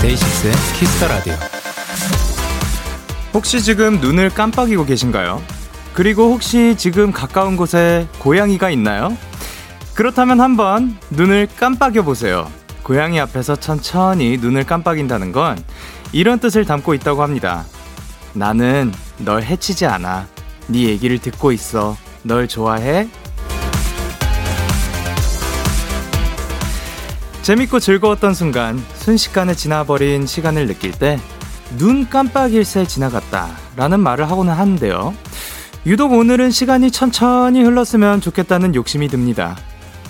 데이식스의 키스 더 라디오. 혹시 지금 눈을 깜빡이고 계신가요? 그리고 혹시 지금 가까운 곳에 고양이가 있나요? 그렇다면 한번 눈을 깜빡여 보세요. 고양이 앞에서 천천히 눈을 깜빡인다는 건 이런 뜻을 담고 있다고 합니다. 나는 널 해치지 않아. 네 얘기를 듣고 있어. 널 좋아해. 재밌고 즐거웠던 순간, 순식간에 지나버린 시간을 느낄 때, 눈 깜빡일 새 지나갔다. 라는 말을 하고는 하는데요. 유독 오늘은 시간이 천천히 흘렀으면 좋겠다는 욕심이 듭니다.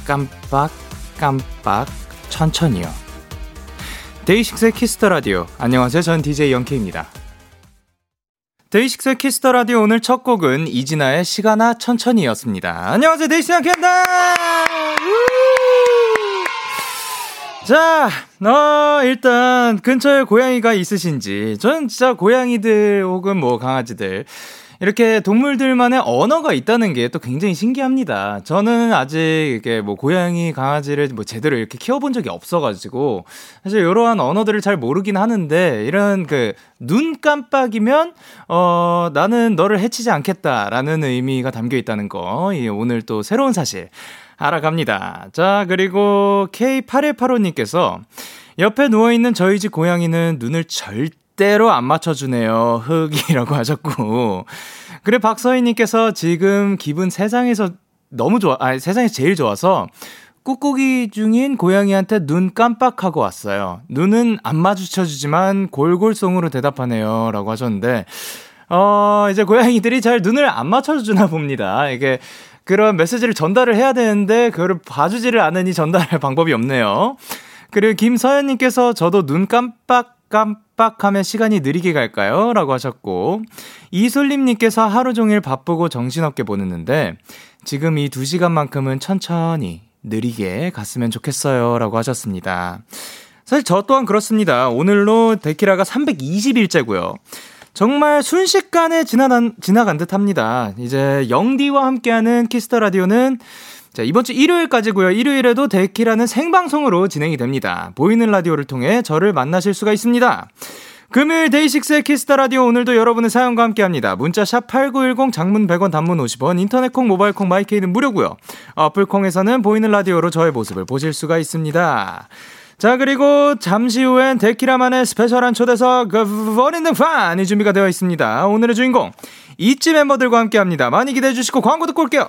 깜빡, 깜빡, 천천히요. 데이식스의 키스 더 라디오. 안녕하세요. 전 DJ 영케이입니다. 데이식스의 키스 더 라디오 오늘 첫 곡은 이진아의 시간아 천천히였습니다. 안녕하세요. 데이식스 영케이입니다. 자, 어, 일단 근처에 고양이가 있으신지, 저는 진짜 고양이들 혹은 뭐 강아지들, 이렇게 동물들만의 언어가 있다는 게 또 굉장히 신기합니다. 저는 아직 이게 뭐 고양이, 강아지를 뭐 제대로 이렇게 키워본 적이 없어가지고 사실 이러한 언어들을 잘 모르긴 하는데 이런 그 눈 깜빡이면 어 나는 너를 해치지 않겠다라는 의미가 담겨 있다는 거 오늘 또 새로운 사실 알아갑니다. 자 그리고 K8185님께서 옆에 누워있는 저희 집 고양이는 눈을 절대 절대로 안 맞춰주네요. 흑이라고 하셨고. 그래, 박서희님께서 지금 기분 세상에서 너무 좋아, 아 세상에서 제일 좋아서 꾹꾹이 중인 고양이한테 눈 깜빡하고 왔어요. 눈은 안 마주쳐주지만 골골송으로 대답하네요. 라고 하셨는데, 어, 이제 고양이들이 잘 눈을 안 맞춰주나 봅니다. 이게 그런 메시지를 전달을 해야 되는데, 그거를 봐주지를 않으니 전달할 방법이 없네요. 그리고 김서연님께서 저도 눈 깜빡 깜빡하면 시간이 느리게 갈까요? 라고 하셨고, 이솔림님께서 하루 종일 바쁘고 정신없게 보냈는데, 지금 이 두 시간만큼은 천천히 느리게 갔으면 좋겠어요. 라고 하셨습니다. 사실 저 또한 그렇습니다. 오늘로 데키라가 320일째고요. 정말 순식간에 지나간, 지나간 듯 합니다. 이제 영디와 함께하는 키스 더 라디오는 자, 이번 주 일요일까지고요. 일요일에도 데키라는 생방송으로 진행이 됩니다. 보이는 라디오를 통해 저를 만나실 수가 있습니다. 금요일 데이식스의 키스 더 라디오 오늘도 여러분의 사연과 함께 합니다. 문자 샵 8910 장문 100원 단문 50원 인터넷 콩 모바일 콩 마이케이는 무료고요. 어플 콩에서는 보이는 라디오로 저의 모습을 보실 수가 있습니다. 자, 그리고 잠시 후엔 데키라만의 스페셜한 초대석, 버린드 판이 준비가 되어 있습니다. 오늘의 주인공, 이지 멤버들과 함께 합니다. 많이 기대해 주시고 광고 듣고 올게요.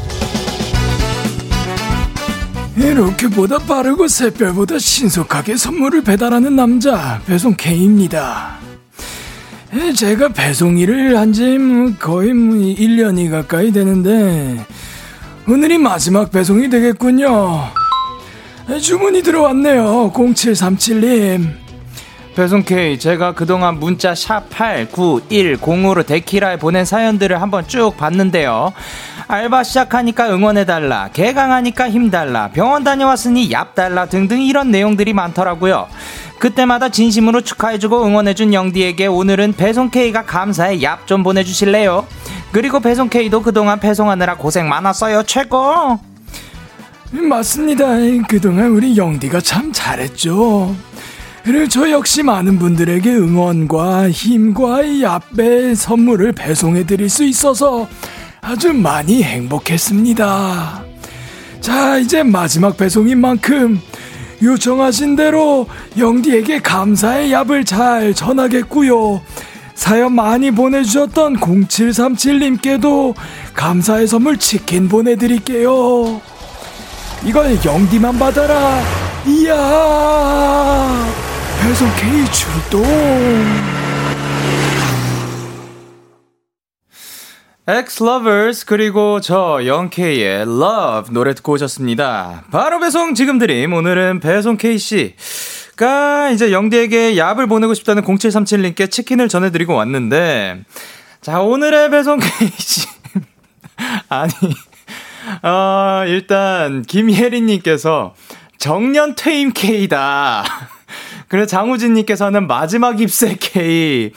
이렇게 보다 빠르고 새별보다 신속하게 선물을 배달하는 남자 배송 K입니다. 제가 배송 일을 한지 뭐 거의 1년이 뭐 가까이 되는데 오늘이 마지막 배송이 되겠군요. 주문이 들어왔네요. 0737님. 배송 K 제가 그동안 문자 샵 8910으로 데키라에 보낸 사연들을 한번 쭉 봤는데요. 알바 시작하니까 응원해달라, 개강하니까 힘달라, 병원 다녀왔으니 얍달라 등등 이런 내용들이 많더라고요. 그때마다 진심으로 축하해주고 응원해준 영디에게 오늘은 배송K가 감사의 얍 좀 보내주실래요? 그리고 배송K도 그동안 배송하느라 고생 많았어요. 최고! 맞습니다. 그동안 우리 영디가 참 잘했죠. 그리고 저 역시 많은 분들에게 응원과 힘과 얍의 선물을 배송해 드릴 수 있어서 아주 많이 행복했습니다. 자, 이제 마지막 배송인 만큼 요청하신 대로 영디에게 감사의 얍을 잘 전하겠고요. 사연 많이 보내주셨던 0737님께도 감사의 선물 치킨 보내드릴게요. 이걸 영디만 받아라. 이야. 배송 K 출동. Lovers 그리고 저 영케이의 Love 노래 듣고 오셨습니다. 바로 배송 지금 드림 오늘은 배송 K 씨 가 이제 영디에게 얍을 보내고 싶다는 0737님께 치킨을 전해드리고 왔는데 자 오늘의 배송 K 씨 아니 어 일단 김혜린님께서 정년 퇴임 K다. 그래 장우진님께서는 마지막 입새 K.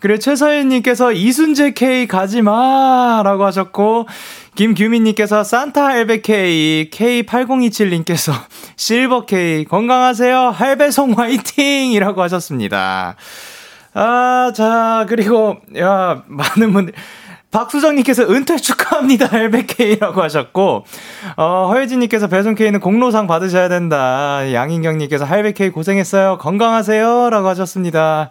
그래 최서연님께서 이순재 K 가지마 라고 하셨고 김규민님께서 산타 할배 K K8027님께서 실버 K 건강하세요 할배송 화이팅 이라고 하셨습니다. 아, 자, 그리고, 야, 많은 분들, 박수정님께서 은퇴 축하합니다. 할배케이라고 하셨고, 어, 허혜진님께서 배송케이는 공로상 받으셔야 된다. 양인경님께서 할배케이 고생했어요. 건강하세요. 라고 하셨습니다.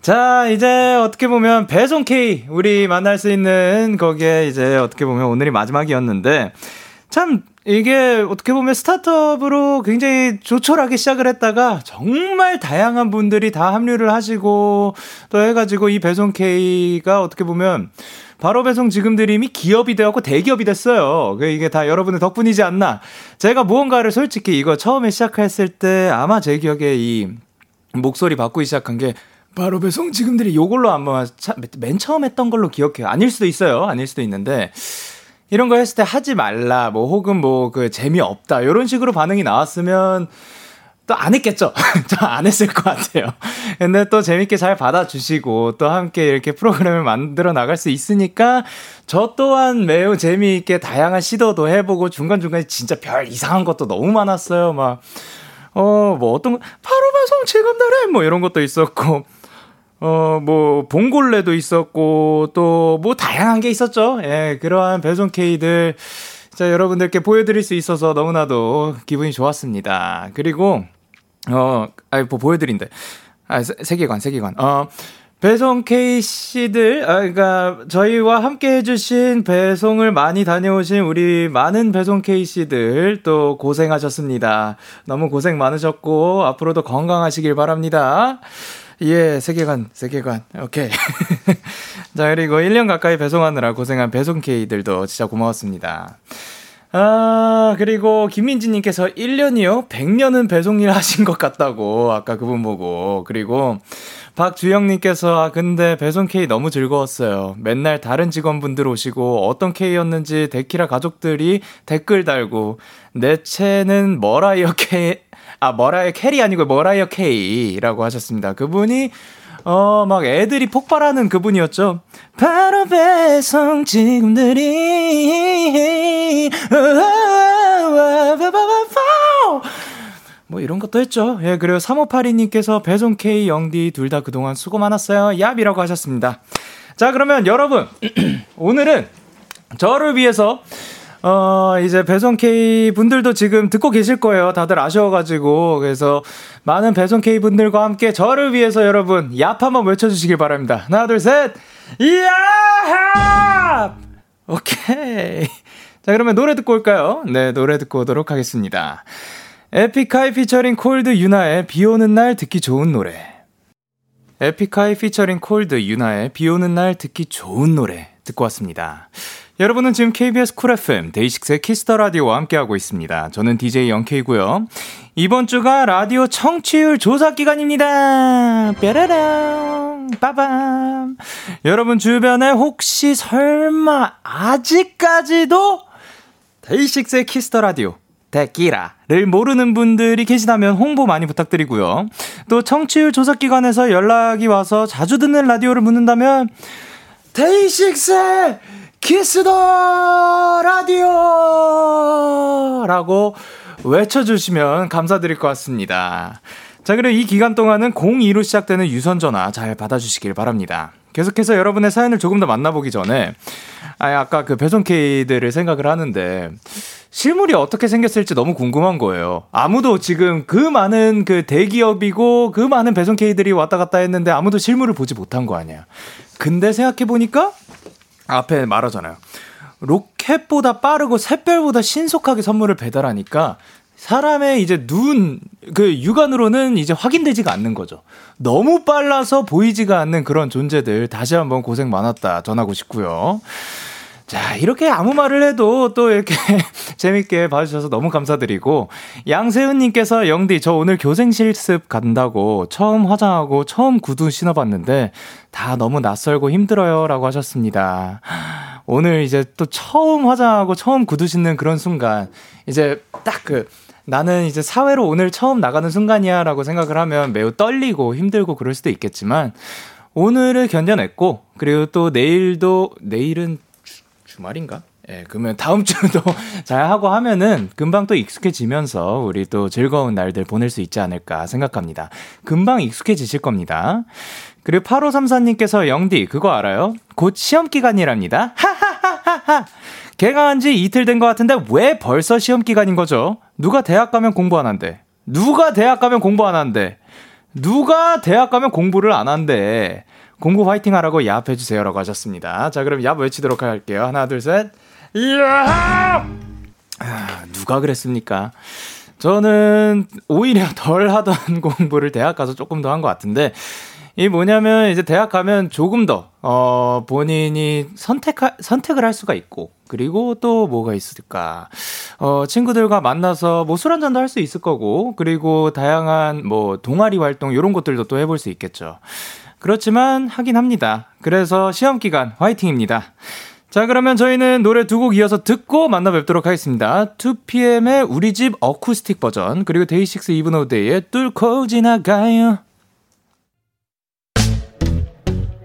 자, 이제 어떻게 보면 배송 K 우리 만날 수 있는 거기에 이제 어떻게 보면 오늘이 마지막이었는데 참 이게 어떻게 보면 스타트업으로 굉장히 조촐하게 시작을 했다가 정말 다양한 분들이 다 합류를 하시고 또 해가지고 이 배송 K가 어떻게 보면 바로 배송 지금 드림이 기업이 되었고 대기업이 됐어요. 그 이게 다 여러분의 덕분이지 않나. 제가 무언가를 솔직히 이거 처음에 시작했을 때 아마 제 기억에 이 목소리 바꾸기 시작한 게 바로 배송 지금들이 요걸로 아마 맨 처음 했던 걸로 기억해요. 아닐 수도 있어요. 아닐 수도 있는데 이런 거 했을 때 하지 말라 뭐 혹은 뭐 그 재미없다 이런 식으로 반응이 나왔으면 또 안 했겠죠. 저 안 했을 것 같아요. 근데 또 재밌게 잘 받아주시고 또 함께 이렇게 프로그램을 만들어 나갈 수 있으니까 저 또한 매우 재미있게 다양한 시도도 해보고 중간중간에 진짜 별 이상한 것도 너무 많았어요. 막, 어, 뭐 어떤, 바로 지금 달에 뭐 이런 것도 있었고, 어, 뭐, 봉골레도 있었고, 또, 뭐, 다양한 게 있었죠. 예, 그러한 배송 K들, 자, 여러분들께 보여드릴 수 있어서 너무나도 기분이 좋았습니다. 그리고, 어, 아이, 뭐, 보여드린대. 아, 세, 계관 세계관. 어, 배송 K씨들, 아, 그니까, 저희와 함께 해주신 배송을 많이 다녀오신 우리 많은 배송 K씨들 또 고생하셨습니다. 너무 고생 많으셨고, 앞으로도 건강하시길 바랍니다. 예, 세계관, 세계관. 오케이. 자, 그리고 1년 가까이 배송하느라 고생한 배송케이들도 진짜 고마웠습니다. 아, 그리고 김민지님께서 1년이요? 100년은 배송일 하신 것 같다고, 아까 그분 보고. 그리고 박주영님께서, 아, 근데 배송 K 너무 즐거웠어요. 맨날 다른 직원분들 오시고, 어떤 K였는지 데키라 가족들이 댓글 달고, 내 채는 뭐라 이렇게 아, 머라이어 캐리 아니고 머라이어 케이라고 하셨습니다. 그분이 어, 막 애들이 폭발하는 그분이었죠. 바로 배송 지금들이 뭐 이런 것도 했죠. 예, 그리고 3582님께서 배송 K 영디 둘 다 그동안 수고 많았어요. 얍이라고 하셨습니다. 자, 그러면 여러분 오늘은 저를 위해서 어, 이제 배송 K 분들도 지금 듣고 계실 거예요. 다들 아쉬워가지고. 그래서 많은 배송 K 분들과 함께 저를 위해서 여러분, 얍 한번 외쳐주시길 바랍니다. 하나, 둘, 셋! 야! 오케이. 자, 그러면 노래 듣고 올까요? 네, 노래 듣고 오도록 하겠습니다. 에픽하이 피처링 콜드 유나의 비 오는 날 듣기 좋은 노래. 에픽하이 피처링 콜드 유나의 비 오는 날 듣기 좋은 노래 듣고 왔습니다. 여러분은 지금 KBS 쿨 FM 데이식스의 키스 더 라디오와 함께하고 있습니다. 저는 DJ 영케이고요. 이번 주가 라디오 청취율 조사 기간입니다. 뾰라랑 빠밤. 여러분 주변에 혹시 설마 아직까지도 데이식스의 키스 더 라디오 데키라를 모르는 분들이 계시다면 홍보 많이 부탁드리고요. 또 청취율 조사 기관에서 연락이 와서 자주 듣는 라디오를 묻는다면 데이식스 키스 더 라디오! 라고 외쳐주시면 감사드릴 것 같습니다. 자, 그리고 이 기간 동안은 02로 시작되는 유선전화 잘 받아주시길 바랍니다. 계속해서 여러분의 사연을 조금 더 만나보기 전에, 아, 아까 그 배송 K들을 생각을 하는데, 실물이 어떻게 생겼을지 너무 궁금한 거예요. 아무도 지금 그 많은 그 대기업이고 그 많은 배송 K들이 왔다 갔다 했는데 아무도 실물을 보지 못한 거 아니야. 근데 생각해보니까 앞에 말하잖아요. 로켓보다 빠르고 샛별보다 신속하게 선물을 배달하니까 사람의 이제 눈, 그 육안으로는 이제 확인되지가 않는 거죠. 너무 빨라서 보이지가 않는 그런 존재들 다시 한번 고생 많았다 전하고 싶고요. 자, 이렇게 아무 말을 해도 또 이렇게 재밌게 봐주셔서 너무 감사드리고, 양세은님께서 영디, 저 오늘 교생 실습 간다고 처음 화장하고 처음 구두 신어봤는데, 다 너무 낯설고 힘들어요. 라고 하셨습니다. 오늘 이제 또 처음 화장하고 처음 구두 신는 그런 순간, 이제 딱 그, 나는 이제 사회로 오늘 처음 나가는 순간이야 라고 생각을 하면 매우 떨리고 힘들고 그럴 수도 있겠지만, 오늘을 견뎌냈고, 그리고 또 내일도, 내일은 주말인가? 예, 그러면 다음 주도 잘 하고 하면은 금방 또 익숙해지면서 우리 또 즐거운 날들 보낼 수 있지 않을까 생각합니다. 금방 익숙해지실 겁니다. 그리고 8534님께서 영디, 그거 알아요? 곧 시험 기간이랍니다. 하하하하하! 개강한 지 이틀 된 것 같은데 왜 벌써 시험 기간인 거죠? 누가 대학 가면 공부 안 한대? 누가 대학 가면 공부 안 한대? 누가 대학 가면 공부를 안 한대? 공부 화이팅 하라고 얍 해주세요라고 하셨습니다. 자, 그럼 얍 외치도록 할게요. 하나, 둘, 셋. 야! 아, 누가 그랬습니까? 저는 오히려 덜 하던 공부를 대학 가서 조금 더 한 것 같은데, 이 뭐냐면 이제 대학 가면 조금 더, 어, 본인이 선택, 선택을 할 수가 있고, 그리고 또 뭐가 있을까. 어, 친구들과 만나서 뭐 술 한잔도 할 수 있을 거고, 그리고 다양한 뭐 동아리 활동, 이런 것들도 또 해볼 수 있겠죠. 그렇지만 하긴 합니다. 그래서 시험 기간 화이팅입니다. 자, 그러면 저희는 노래 두 곡 이어서 듣고 만나 뵙도록 하겠습니다. 2PM의 우리 집 어쿠스틱 버전, 그리고 데이식스 이븐 오데이의 뚫고 지나가요.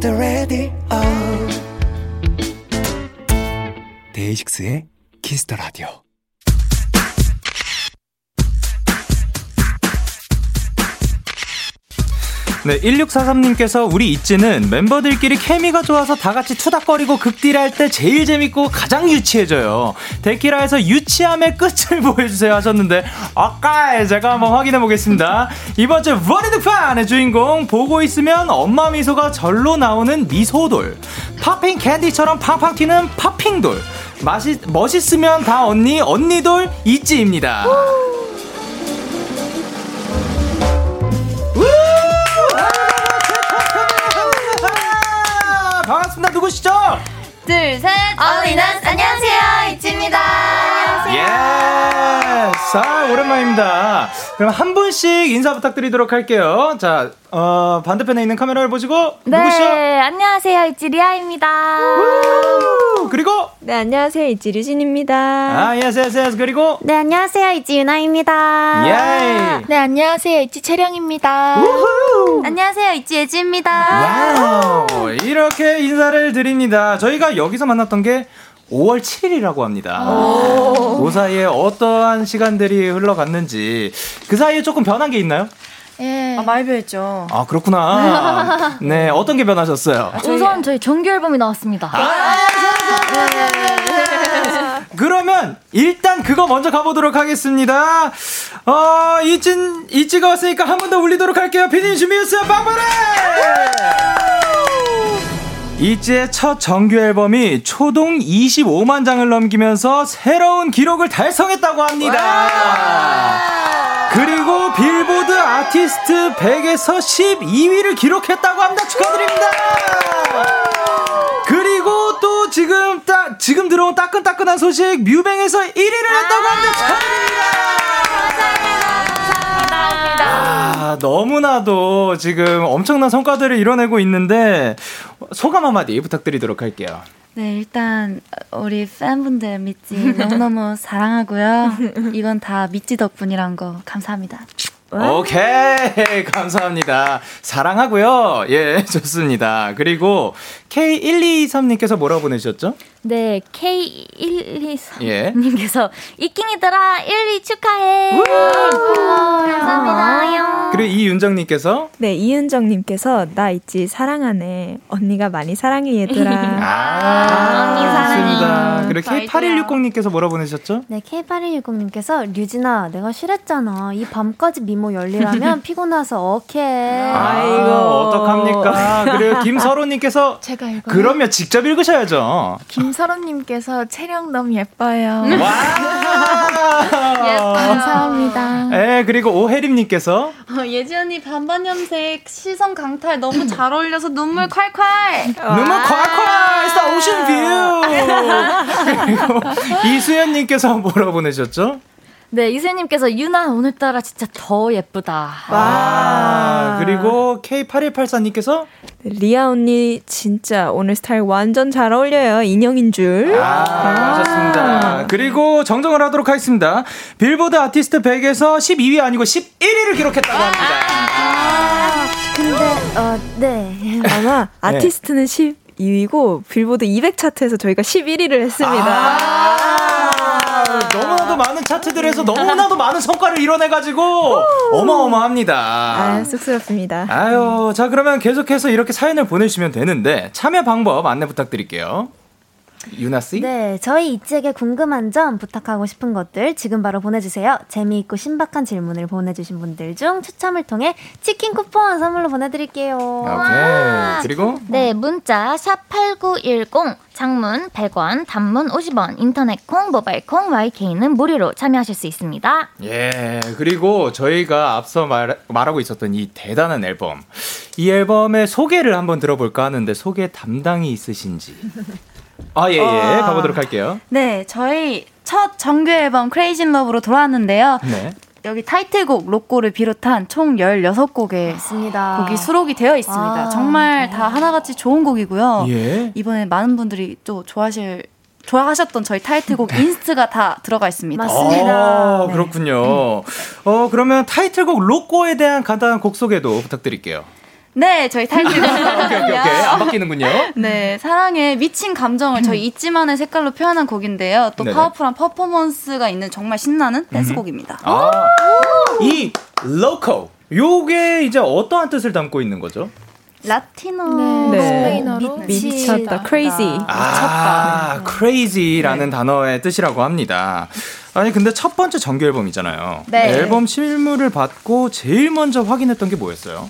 The Radio 데이식스의 the Radio 네, 1643님께서 우리 있지는 멤버들끼리 케미가 좋아서 다 같이 투닥거리고 극딜할 때 제일 재밌고 가장 유치해져요. 데키라에서 유치함의 끝을 보여주세요 하셨는데, 아까 제가 한번 확인해 보겠습니다. 이번 주 워리드 판의 주인공, 보고 있으면 엄마 미소가 절로 나오는 미소돌. popping candy처럼 팡팡 튀는 popping돌. 맛이, 멋있으면 다 언니, 언니돌, 있지입니다. 반갑습니다. 누구시죠? 둘, 셋. All in us 안녕하세요. 있지입니다. 예. 자, 오랜만입니다. 그럼 한 분씩 인사 부탁드리도록 할게요. 자, 어, 반대편에 있는 카메라를 보시고 네, 누구시죠? 안녕하세요. 있지 리아입니다. 그리고 네, 안녕하세요. 있지 류진입니다. 아, yes, yes, yes. 그리고 네, 안녕하세요. 있지 유나입니다. 예. 네, 안녕하세요. 있지 채령입니다. 우후. 안녕하세요. 있지 예지입니다. wow. 이렇게 인사를 드립니다. 저희가 여기서 만났던 게 5월 7일이라고 합니다. 그 사이에 어떠한 시간들이 흘러갔는지 그 사이에 조금 변한 게 있나요? 예. 아, 많이 변했죠. 아 그렇구나. 네 어떤 게 변하셨어요? 우선 저희 정규 앨범이 나왔습니다. 그러면 일단 그거 먼저 가보도록 하겠습니다. 어 이진 이지가 왔으니까 한 번 더 울리도록 할게요. 피디님 준비했어요. 빵빠레! 이지의 첫 정규 앨범이 초동 25만 장을 넘기면서 새로운 기록을 달성했다고 합니다. 그리고 빌보드 아티스트 100에서 12위를 기록했다고 합니다. 축하드립니다. 그리고 또 지금 딱 지금 들어온 따끈따끈한 소식 뮤뱅에서 1위를 했다고 합니다. 축하드립니다. 아, 너무나도 지금 엄청난 성과들을 이뤄내고 있는데 소감 한마디 부탁드리도록 할게요. 네, 일단 우리 팬분들 믿지 너무너무 사랑하고요. 이건 다 믿지 덕분이란 거 감사합니다. 오케이 감사합니다 사랑하고요 예 좋습니다 그리고 K123님께서 뭐라고 보내주셨죠? 네, K123님께서 예. 이킹이들아 1, 2 축하해. 감사합니다. 그리고 이윤정님께서 네, 이은정님께서 나 있지 사랑하네. 언니가 많이 사랑해 얘들아. 아, 언니 사랑해. 그리고 K8160님께서 뭐라 보내셨죠? 네, K8160님께서 류진아, 내가 싫었잖아. 이 밤까지 미모 열리라면 피곤해서 어케. 아이고 어떡합니까? 그리고 김서로님께서 제가 읽어. 그러면 직접 읽으셔야죠. 김 설원님께서 체력 너무 예뻐요. 와. 감사합니다. 예, 그리고 오혜림님께서 어, 예지 언니 반반 염색 시선 강탈 너무 잘 어울려서 눈물 콸콸. 눈물 콸콸 있어 ocean view. 그리고 이수연님께서 뭐라 보내셨죠? 네, 이수님께서 유나 오늘따라 진짜 더 예쁘다. 아, 그리고 K8184님께서 리아 언니 진짜 오늘 스타일 완전 잘 어울려요. 인형인 줄. 아, 좋습니다. 그리고 정정을 하도록 하겠습니다. 빌보드 아티스트 100에서 12위 아니고 11위를 기록했다고 합니다. 근데, 어, 네. 아마 아티스트는 12위고 빌보드 200 차트에서 저희가 11위를 했습니다. 아, 너무나도 많은 차트들에서 너무나도 많은 성과를 이뤄내가지고 어마어마합니다. 아, 쑥스럽습니다. 아유, 자, 그러면 계속해서 이렇게 사연을 보내주시면 되는데, 참여 방법 안내 부탁드릴게요. 유나 씨? 네, 저희 이책에 궁금한 점, 부탁하고 싶은 것들 지금 바로 보내주세요. 재미있고 신박한 질문을 보내주신 분들 중 추첨을 통해 치킨 쿠폰 선물로 보내드릴게요. 오케이. 그리고, 네, 문자 샵 8910 장문 100원, 단문 50원, 인터넷 콩, 모바일 콩, YK는 무료로 참여하실 수 있습니다. 예, 그리고 저희가 앞서 말, 말하고 있었던 이 대단한 앨범. 이 앨범의 소개를 한번 들어볼까 하는데, 소개 담당이 있으신지. 아, 예, 예. 가보도록 할게요. 네, 저희 첫 정규 앨범 크레이지 러브로 돌아왔는데요. 네. 여기 타이틀곡 로꼬를 비롯한 총 16곡의 있습니다. 곡이 수록이 되어 있습니다. 아, 정말 다 하나같이 좋은 곡이고요. 예. 이번에 많은 분들이 또 좋아하실 좋아하셨던 저희 타이틀곡 inst가 다 들어가 있습니다. 맞습니다. 아, 네. 그렇군요. 어, 그러면 타이틀곡 로꼬에 대한 간단한 곡 소개도 부탁드릴게요. 네, 저희 타이틀곡 오케이, 오케이, 오케이. 안 바뀌는군요. 네, 사랑에 미친 감정을 저희 있지만의 색깔로 표현한 곡인데요. 또 네네. 파워풀한 퍼포먼스가 있는 정말 신나는 댄스곡입니다. 아, 이 로꼬. 요게 이제 어떠한 뜻을 담고 있는 거죠? 라티노 네. 스페인어로 미쳤다. crazy. 아, crazy라는 단어의 뜻이라고 합니다. 아니, 근데 첫 번째 정규 앨범이잖아요. 네. 앨범 실물을 받고 제일 먼저 확인했던 게 뭐였어요?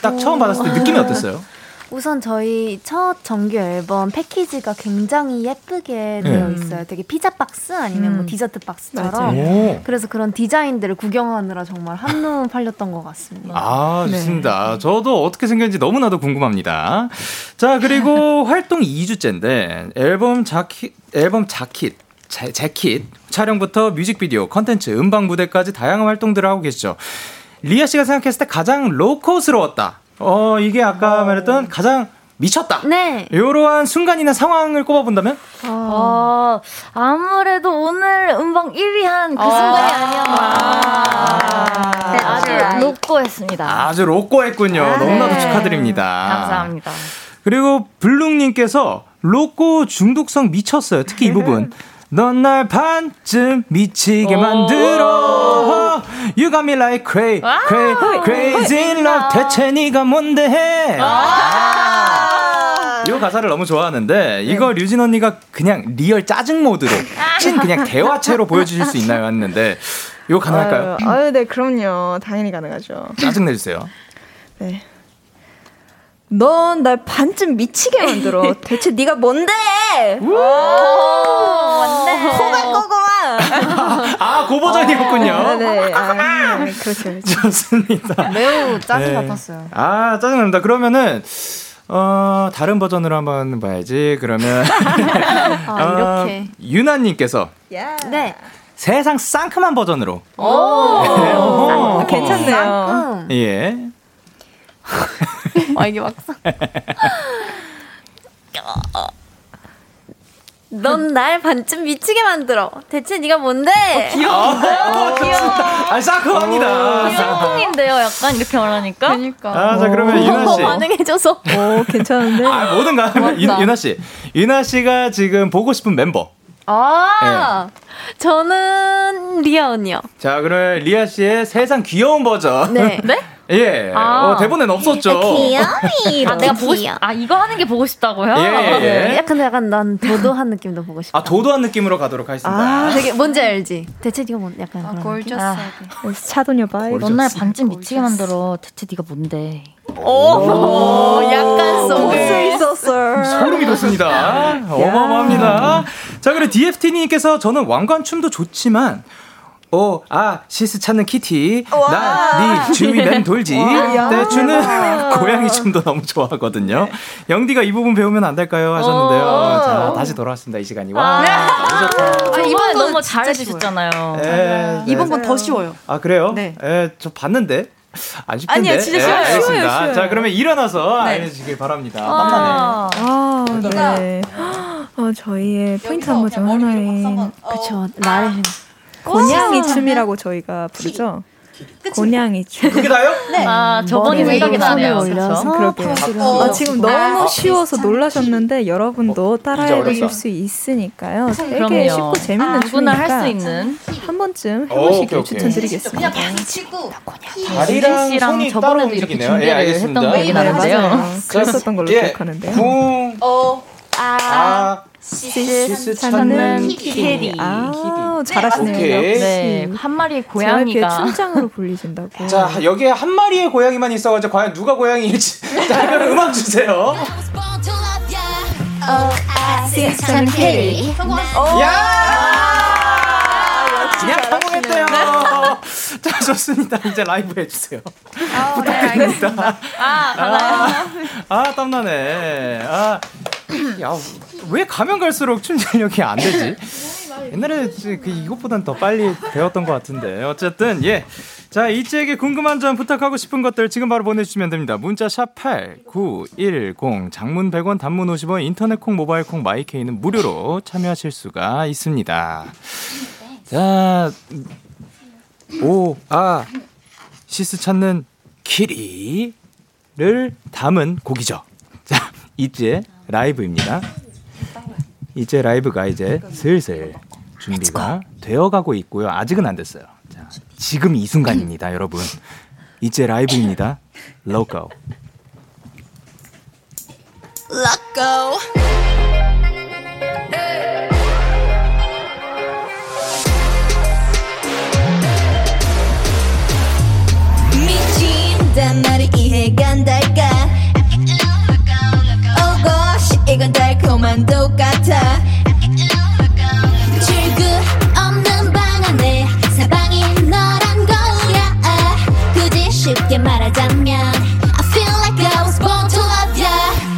딱 처음 받았을 때 느낌이 어땠어요? 우선 저희 첫 정규 앨범 패키지가 굉장히 예쁘게 되어 있어요. 되게 피자 박스 아니면 뭐 디저트 박스처럼. 오. 그래서 그런 디자인들을 구경하느라 정말 한눈 팔렸던 것 같습니다. 아, 좋습니다. 저도 어떻게 생겼는지 너무나도 궁금합니다. 자, 그리고 활동 2주째인데 앨범 자킷, 앨범 자킷, 재, 재킷 촬영부터 뮤직비디오, 컨텐츠, 음방 무대까지 다양한 활동들을 하고 계시죠. 리아 씨가 생각했을 때 가장 로코스러웠다. 어, 이게 아까 말했던 가장 미쳤다. 네. 이러한 순간이나 상황을 꼽아본다면? 어, 아무래도 오늘 음방 1위 한 그 순간이 아니었나. 네, 아주 로꼬했습니다. 아주 로꼬했군요. 너무나도 네. 축하드립니다. 감사합니다. 그리고 블룩님께서 로꼬 중독성 미쳤어요. 특히 이 부분. 넌 날 반쯤 미치게 만들어. You got me like cray, cray, crazy in love. 대체 네가 뭔데 해? 아. 이 가사를 너무 좋아하는데 이거 류진 언니가 그냥 real 짜증 모드로 찐 그냥 대화체로 보여주실 수 있나요? 했는데 이거 가능할까요? 아유, 아유, 네, 그럼요. 당연히 가능하죠. 짜증 내주세요. 네. 넌 날 반쯤 미치게 만들어. 대체 네가 뭔데? 호갈 거구만. 아, 그 버전이었군요. 네, 아, 네, 그렇죠. 그렇죠. 좋습니다. 매우 짜증 네. 같았어요. 아, 짜증납니다. 그러면은, 어, 다른 버전으로 한번 봐야지. 그러면. 아, 이렇게. 어, 유나님께서 네. 세상 쌍큼한 버전으로. 오. 오. 괜찮네요. 음. 예. 아, 이게 막상. 넌 날 반쯤 미치게 만들어. 대체 네가 뭔데? 귀여워. 아, 좋습니다. 아, 사크합니다. 쌍둥인데요, 약간 이렇게 말하니까. 그러니까. 아, 자, 그러면 유나 씨. 반응해줘서. 오, 괜찮은데? 아, 뭐든가. 유- 유나 씨. 유나 씨가 지금 보고 싶은 멤버. 아, 저는 리아 언니요. 자, 그럼 리아 씨의 세상 귀여운 버전. 네. 네? 예. 아. 어, 대본엔 없었죠. 귀여이. 아, 내가 보고 싶, 아, 이거 하는 게 보고 싶다고요? 예, 예, 예. 약간 약간 난 도도한 느낌도 보고 싶어. 아, 도도한 느낌으로 가도록 하겠습니다. 아, 되게 뭔지 알지? 대체 네가 뭔 약간 아? gorgeous하게. 차도녀 vibe. 넌 날 반쯤 미치게 만들어. 대체 네가 뭔데? 오, 약간 속수 있었어. 소름이 돋습니다. 어마어마합니다. 자, 그리고 DFT님께서 저는 왕관 춤도 좋지만, 어, 아, 치즈 찾는 kitty. 나, 네 주위 맴 돌지. 대추는 고양이 춤도 너무 좋아하거든요. 영디가 이 부분 배우면 안 될까요? 하셨는데요. 자, 다시 돌아왔습니다. 이 시간이. 와. 아, 이번에 거 너무 잘해주셨잖아요. 예, 네. 이번 건 더 쉬워요. 아, 그래요? 네. 예, 저 봤는데. 안 쉽던데. 아니요, 진짜 쉬워요. 알겠습니다. 쉬워요, 쉬워요. 자, 그러면 일어나서 네. 알려주길 바랍니다. 땀나네. 아, 아, 네. 어, 저희의 포인트 안무 중 하나인 그쵸. 나를 곤양이 춤이라고 저희가 부르죠. 곤양이 춤. 그게 다요? 아, 저번이 생각이 나네요. 그러게요. 팔씨름 아, 지금 너무 쉬워서 놀라셨는데 여러분도 어, 따라해 보실 어렵다. 수 있으니까요. 되게 그럼요. 쉽고 재밌는 누구나 춤이니까 할수 있는. 한 번쯤 오, 오케이, 해보시길. 추천드리겠습니다. 다리랑 씨랑 손이 저번에도 따로 이렇게 움직이네요. 준비를 예, 알겠습니다. 했던 거 얘기 네, 나는데요. 맞아요. 그랬었던 걸로 예, 기억하는데요. 쿵, 어, 아, 치즈 치즈 찾는 찾는 kitty. 아, 잘하시네요. 오케이. 역시. 네, 한 마리의 고양이가. 춤짱으로 불리신다고. 자, 여기에 한 마리의 고양이만 있어가지고 과연 누가 고양이일지. 자, 그럼 음악 주세요. 찾는 키리. 야! 그냥 성공했대요. 자, 좋습니다. 이제 라이브 해주세요. 부탁드립니다. 아, 가나요? 아, 땀나네. 아, 야, 왜 가면 갈수록 춤 실력이 안 되지? 옛날에 그 이것보단 더 빨리 배웠던 것 같은데. 어쨌든, 예. 자, 이지에게 궁금한 점 부탁하고 싶은 것들 지금 바로 보내주시면 됩니다. 문자 샵 8910, 장문 100원, 단문 50원, 인터넷 콩, 모바일 콩, 마이케이는 무료로 참여하실 수가 있습니다. 자, 오, 아, 시스 찾는 키리를 담은 곡이죠. 자, 이제 라이브입니다. 이제 라이브가 이제 슬슬 준비가 되어가고 있고요. 아직은 안 됐어요. 자, 지금 이 순간입니다, 여러분. 이제 라이브입니다. 로고. 미친단 말이 이해가 안 오고시 이건 달콤한 똑같아. 출구 없는 방 안에 사방이 너란 거야. 굳이 쉽게 말하자면 I feel like I was born to love ya.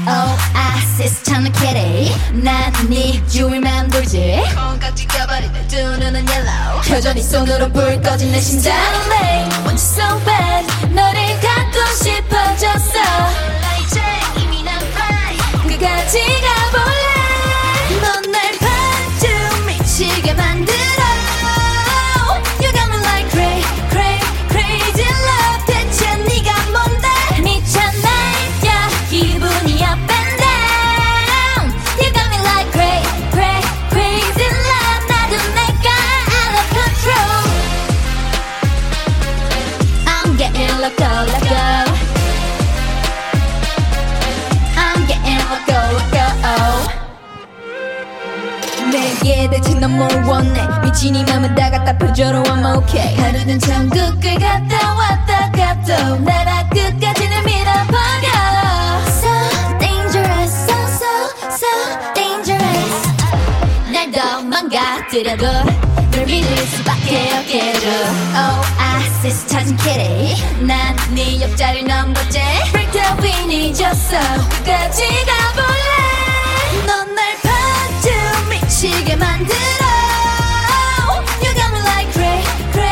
오아시스 찾는 kitty 난네 주위만 돌지. 콩깍지 껴버린 내두 눈은 yellow. 여전히 손으로 불 꺼진 내 심장 Darling, want you so bad 넌뭘 원해. 미친 이 맘은 다 갖다 펴줘로 I'm okay. 하루는 천국을 갔다 왔다 갔다. 나라 끝까지는 밀어버려. So dangerous so so so dangerous. 날더 망가뜨려도 널 믿을 수밖에 없게도. 오아시스 찾은 kitty 난네 옆자리를 넘겼지 Break the win이 졌어. 끝까지 가볼래. 넌날 반쯤 미치게 만들어 You got me like cray, cray, crazy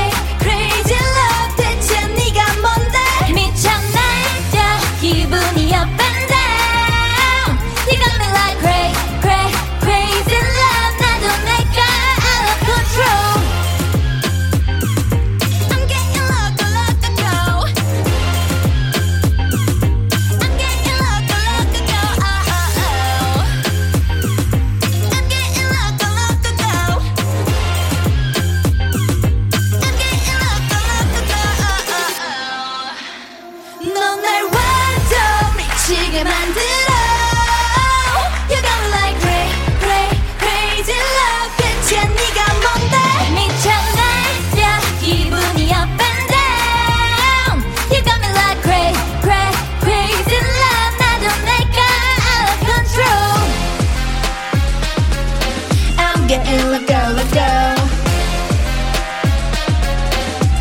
getting let go, let go.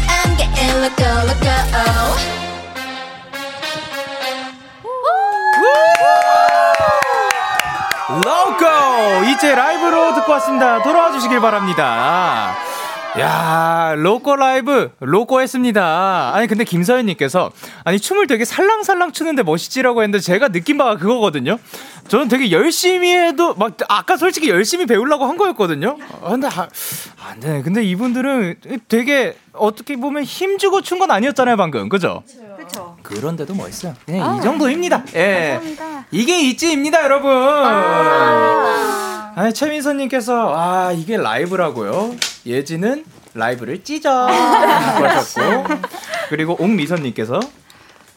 I'm getting let go, let go. 로고 이제 라이브로 듣고 왔습니다. 돌아와 주시길 바랍니다. 야, 로꼬 라이브, 로꼬 했습니다. 아니, 근데 김서연님께서, 아니, 춤을 되게 살랑살랑 추는데 멋있지라고 했는데, 제가 느낀 바가 그거거든요. 저는 되게 열심히 해도, 막, 아까 솔직히 열심히 배우려고 한 거였거든요. 아, 근데, 아, 안 돼. 근데 이분들은 되게, 어떻게 보면 힘주고 춘 건 아니었잖아요, 방금. 그죠? 그렇죠. 그런데도 멋있어요. 그냥 이 정도입니다. 예. 이게 있지입니다, 여러분. 아, 최민선님께서 아 이게 라이브라고요. 예지는 라이브를 찢어 하셨고 그리고 옥미선님께서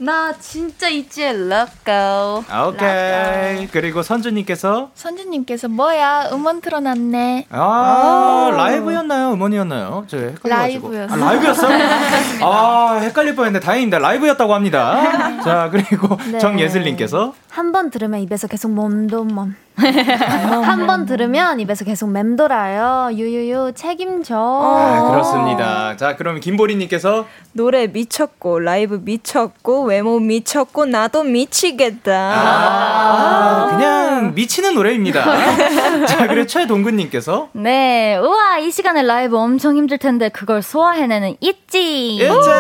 나 진짜 있지의 럭고. 아, 오케이 그리고 선주님께서 선주님께서 뭐야 음원 틀어놨네. 아, 라이브였나요? 음원이었나요? 저 헷갈려가지고. 라이브였어요. 아, 라이브였어요? 아, 헷갈릴 뻔했는데 다행입니다. 라이브였다고 합니다. 자, 그리고 네. 정예슬님께서 한 번 들으면 입에서 계속 멈돔멈. 한 번 들으면 입에서 계속 맴돌아요. 유유유 책임져. 아, 그렇습니다. 자, 그럼 김보리님께서 노래 미쳤고 라이브 미쳤고 외모 미쳤고 나도 미치겠다. 아, 그냥 미치는 노래입니다. 자, 그리고 최동근님께서 네, 우와 이 시간에 라이브 엄청 힘들 텐데 그걸 소화해내는 있지. 일제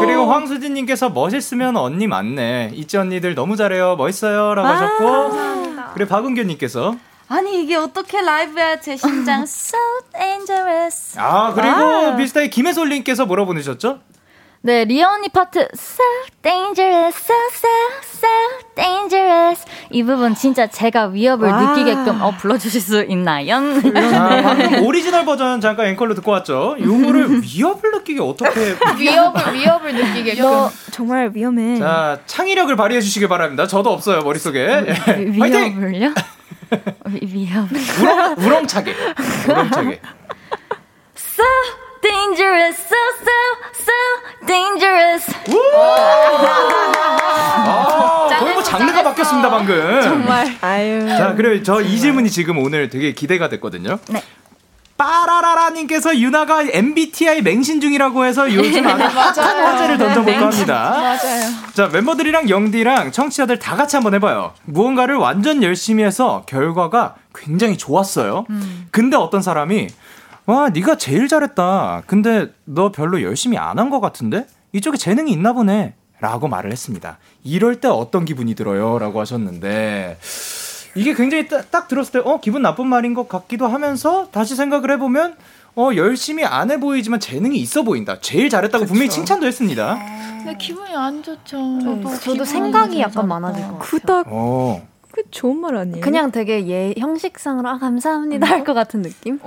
그리고 황수진님께서 멋있으면 언니 맞네. 있지 언니들 너무 잘해요. 멋있어요라고 하셨고 그리고 박은규님께서 아니 이게 어떻게 라이브야 제 심장 so dangerous. 아 그리고 비슷하게 김혜솔님께서 뭐라 보내셨죠? 네, 리아 언니 파트 so dangerous, so so so dangerous 이 부분 진짜 제가 위협을 느끼게끔 어 불러주실 수 있나요? 자, 방금 오리지널 버전 잠깐 앵콜로 듣고 왔죠. 요거를 위협을 느끼게 어떻게 위협을 위협을 느끼게끔. 너 정말 위험해. 자 창의력을 발휘해 주시길 바랍니다. 저도 없어요 머릿속에. 예. 위-! 위협을요? 위- 위협. 우렁, 우렁차게. 우렁차게. So dangerous, so so so dangerous. 아, 거의 뭐 장르가 바뀌었습니다 방금. 정말. 아유. 자, 그리고 저 이 질문이 지금 오늘 되게 기대가 됐거든요. 네. 빠라라라님께서 유나가 MBTI 맹신 중이라고 해서 요즘 아주 핫한 화제를 던져볼까 합니다. 맞아요. 자, 멤버들이랑 영디랑 청취자들 다 같이 한번 해봐요. 무언가를 완전 열심히 해서 결과가 굉장히 좋았어요. 근데 어떤 사람이 와, 네가 제일 잘했다. 근데 너 별로 열심히 안 한 것 같은데? 이쪽에 재능이 있나 보네. 라고 말을 했습니다. 이럴 때 어떤 기분이 들어요? 라고 하셨는데, 이게 굉장히 딱, 딱 들었을 때, 어, 기분 나쁜 말인 것 같기도 하면서, 다시 생각을 해보면, 어, 열심히 안 해 보이지만 재능이 있어 보인다. 제일 잘했다고 분명히 칭찬도 했습니다. 근데 기분이 안 좋죠. 저도, 저도 생각이 약간 많아질 것 같아요. 그닥 어. 그 좋은 말 아니에요? 그냥 되게 예 형식상으로 아 감사합니다 할 것 같은 느낌?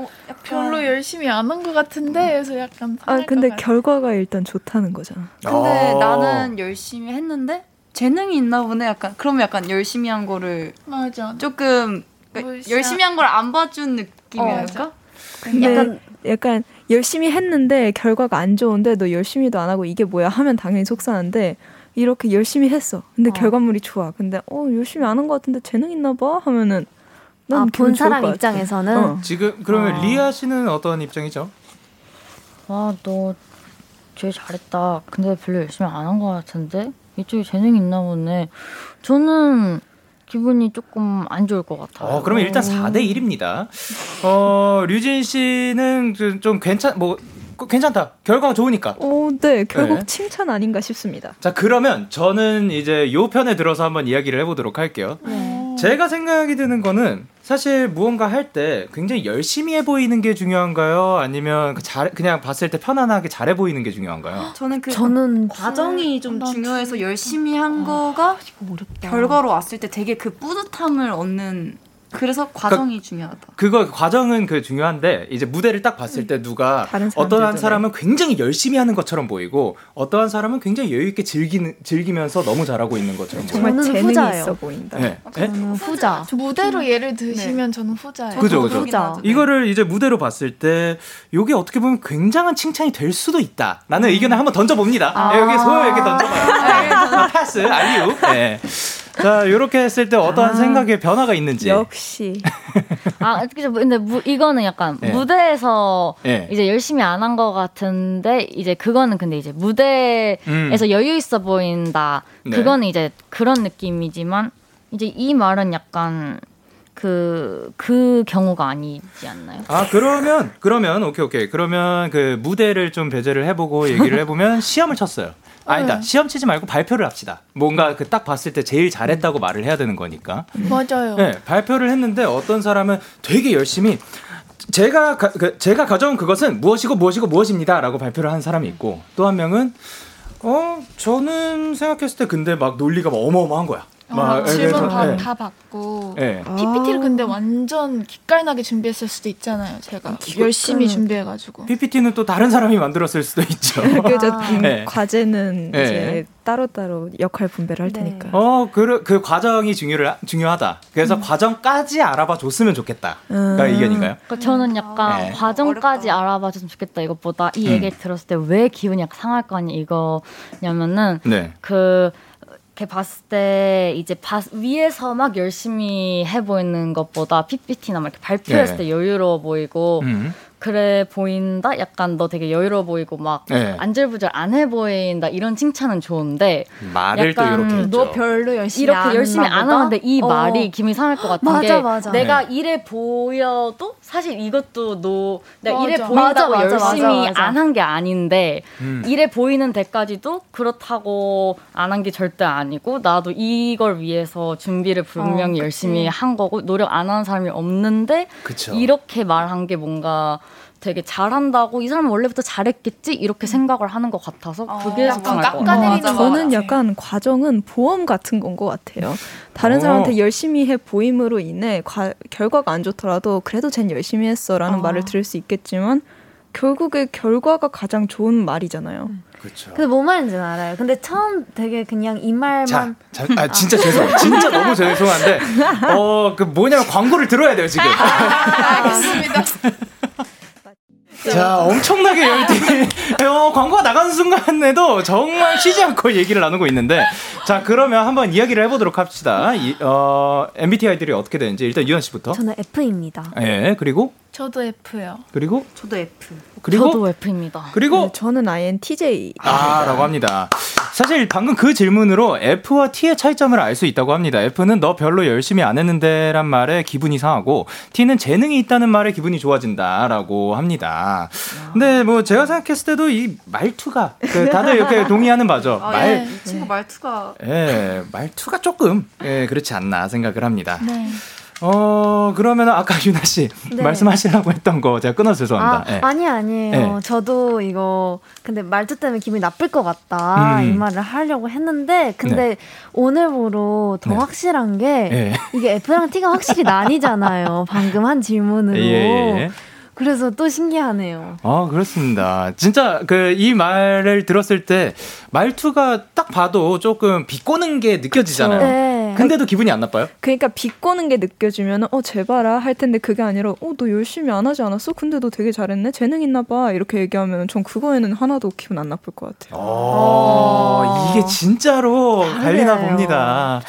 별로 열심히 안 한 것 같은데 그래서 약간 아 근데 결과가 일단 좋다는 거잖아. 근데 어. 나는 열심히 했는데 재능이 있나 보네. 약간 그러면 약간 열심히 한 거를 맞아. 조금 그러니까 열심히 한 걸 안 봐준 느낌이랄까? 근데 약간- 약간 열심히 했는데 결과가 안 좋은데 너 열심히도 안 하고 이게 뭐야 하면 당연히 속상한데 이렇게 열심히 했어. 근데 결과물이 좋아. 근데 어 열심히 안 한 것 같은데 재능 있나 봐 하면은 난 아, 기분 본 좋을 사람 것 같아. 입장에서는 어. 지금, 그러면 리아 씨는 어떤 입장이죠? 와, 너 제일 잘했다. 근데 별로 열심히 안 한 것 같은데? 이쪽에 재능이 있나 보네. 저는 기분이 조금 안 좋을 것 같아요. 어, 그러면 일단 4대 1입니다. 어, 류진 씨는 좀- 좀 괜찮, 뭐, 그- 괜찮다. 결과가 좋으니까. 어, 네 결국 네. 칭찬 아닌가 싶습니다. 자, 그러면 저는 이제 요 편에 들어서 한번 이야기를 해보도록 할게요. 제가 생각이 드는 거는 사실 무언가 할 때 굉장히 열심히 해 보이는 게 중요한가요? 아니면 그 잘, 그냥 봤을 때 편안하게 잘해 보이는 게 중요한가요? 저는 그 저는 과정이 좀 중요해서 열심히 한 거가 결과로 왔을 때 되게 그 뿌듯함을 얻는 그래서 과정이 중요하다. 그거 과정은 그 중요한데 이제 무대를 딱 봤을 때 누가 어떠한 사람들도 사람은 굉장히 열심히 하는 것처럼 보이고 어떠한 사람은 굉장히 여유 있게 즐기는 즐기면서 너무 잘하고 있는 것처럼 보여요. 정말 저는 재능이 후자예요. 있어 보인다. 네. 네? 저는 후자. 무대로 예를 드시면 저는 후자예요. 그죠, 그죠. 후자. 이거를 이제 무대로 봤을 때 요게 어떻게 보면 굉장한 칭찬이 될 수도 있다라는 의견을 한번 던져 봅니다. 네, 여기 소요에게 던져봐요. 네, 패스, 알리우. 네. 자, 요렇게 했을 때 어떠한 생각의 변화가 있는지. 역시 아, 그죠. 근데 무, 이거는 약간 네. 무대에서 네. 이제 열심히 안 한 것 같은데 이제 그거는 근데 이제 무대에서 음. 여유 있어 보인다. 네. 그거는 이제 그런 느낌이지만 이제 이 말은 약간 그, 그 경우가 아니지 않나요? 아, 그러면, 그러면, 오케이, 오케이. 그러면 그 무대를 좀 배제를 해보고 얘기를 해보면 시험을 쳤어요. 아니다. 네. 시험 치지 말고 발표를 합시다. 뭔가 그 딱 봤을 때 제일 잘했다고 말을 해야 되는 거니까. 맞아요. 네, 발표를 했는데 어떤 사람은 되게 열심히 제가 가, 그, 제가 가져온 그것은 무엇이고 무엇이고 무엇입니다라고 발표를 한 사람이 있고 또 한 명은 어 저는 생각했을 때 근데 막 논리가 막 어마어마한 거야. 아, 예를 질문 들어서, 다, 예. 다 받고 예. PPT를 근데 완전 기깔나게 준비했을 수도 있잖아요. 제가 열심히 준비해가지고. PPT는 또 다른 사람이 만들었을 수도 있죠. 그죠. 아. 음, 네. 과제는 네. 이제 따로 따로 역할 분배를 할 네. 테니까. 어, 그, 그 과정이 중요를, 중요하다. 그래서 과정까지 알아봐 줬으면 좋겠다. 가 음. 의견인가요? 그러니까 저는 약간 네. 과정까지 알아봐 줬으면 좋겠다 이것보다 이 음. 얘기를 들었을 때 왜 기분이 약간 상할 거 아니 이거냐면은 네. 그 이렇게 봤을 때 이제 바, 위에서 막 열심히 해 보이는 것보다 PPT나 막 이렇게 발표했을 네. 때 여유로워 보이고 음. 그래 보인다. 약간 너 되게 여유로워 보이고 막 네. 안절부절 안 해 보인다 이런 칭찬은 좋은데 말을 또 약간 이렇게 했죠. 너 별로 열심히 이렇게 안 열심히 안? 하는데 이 어. 말이 기분이 상할 것 같은 맞아, 게 맞아. 내가 네. 이래 보여도 사실 이것도 너 내가 맞아. 이래 보인다고 맞아, 맞아, 열심히. 안 한 게 아닌데 음. 이래 보이는 데까지도 그렇다고 안 한 게 절대 아니고 나도 이걸 위해서 준비를 분명히 어, 열심히. 한 거고 노력 안 하는 사람이 없는데 그쵸. 이렇게 말한 게 뭔가 되게 잘한다고 이 사람 은 원래부터 잘했겠지 이렇게 생각을 하는 것 같아서 그게 약간 속상할 것 같아요. 깎아내리는 어, 거 저는. 약간 과정은 보험 같은 건 것 같아요. 다른 어. 사람한테 열심히 해 보임으로 인해 과- 결과가 안 좋더라도 그래도 쟨 열심히 했어라는 어. 말을 들을 수 있겠지만 결국에 결과가 가장 좋은 말이잖아요. 그렇죠. 근데 뭔 말인지는 알아요. 근데 처음 되게 그냥 이 말만 자, 자, 아, 진짜 죄송, 진짜 너무 죄송한데, 어, 그 뭐냐면 광고를 들어야 돼요, 지금. 알겠습니다. 자, 엄청나게 열띤, 어, 광고가 나가는 순간에도 정말 쉬지 않고 얘기를 나누고 있는데, 자, 그러면 한번 이야기를 해보도록 합시다. 이, 어, MBTI들이 어떻게 되는지, 일단 유현 씨부터. 저는 F입니다. 예, 그리고, 저도 F요. 그리고, 저도 F. 그리고, 저도 F입니다. 그리고, 네, 저는 INTJ. 아, 라고 합니다. 사실 방금 그 질문으로 F와 T의 차이점을 알 수 있다고 합니다. F는 너 별로 열심히 안 했는데 란 말에 기분이 상하고 T는 재능이 있다는 말에 기분이 좋아진다 라고 합니다. 근데 뭐 제가 생각했을 때도 이 말투가 그 다들 이렇게 동의하는 바죠. 말, 네. 이 친구 말투가 예, 말투가 조금 예, 그렇지 않나 생각을 합니다. 네. 어, 그러면 아까 유나 씨 네. 말씀하시려고 했던 거 제가 끊어서 죄송합니다. 아, 예. 아니 아니에요. 네. 저도 이거 근데 말투 때문에 기분이 나쁠 것 같다 음. 이 말을 하려고 했는데 근데 오늘부로 더 네. 확실한 게 예. 이게 F랑 T가 확실히 나뉘잖아요. 방금 한 질문으로. 예, 예. 그래서 또 신기하네요. 아, 그렇습니다. 진짜 그 이 말을 들었을 때 말투가 딱 봐도 조금 비꼬는 게 느껴지잖아요. 네. 근데도 기분이 안 나빠요? 그러니까 비꼬는 게 느껴지면 어 제발아 할 텐데 그게 아니라 어 너 열심히 안 하지 않았어? 근데 너 되게 잘했네 재능 있나 봐 이렇게 얘기하면 전 그거에는 하나도 기분 안 나쁠 것 같아요. 어, 이게 진짜로 갈리나 달라요. 봅니다.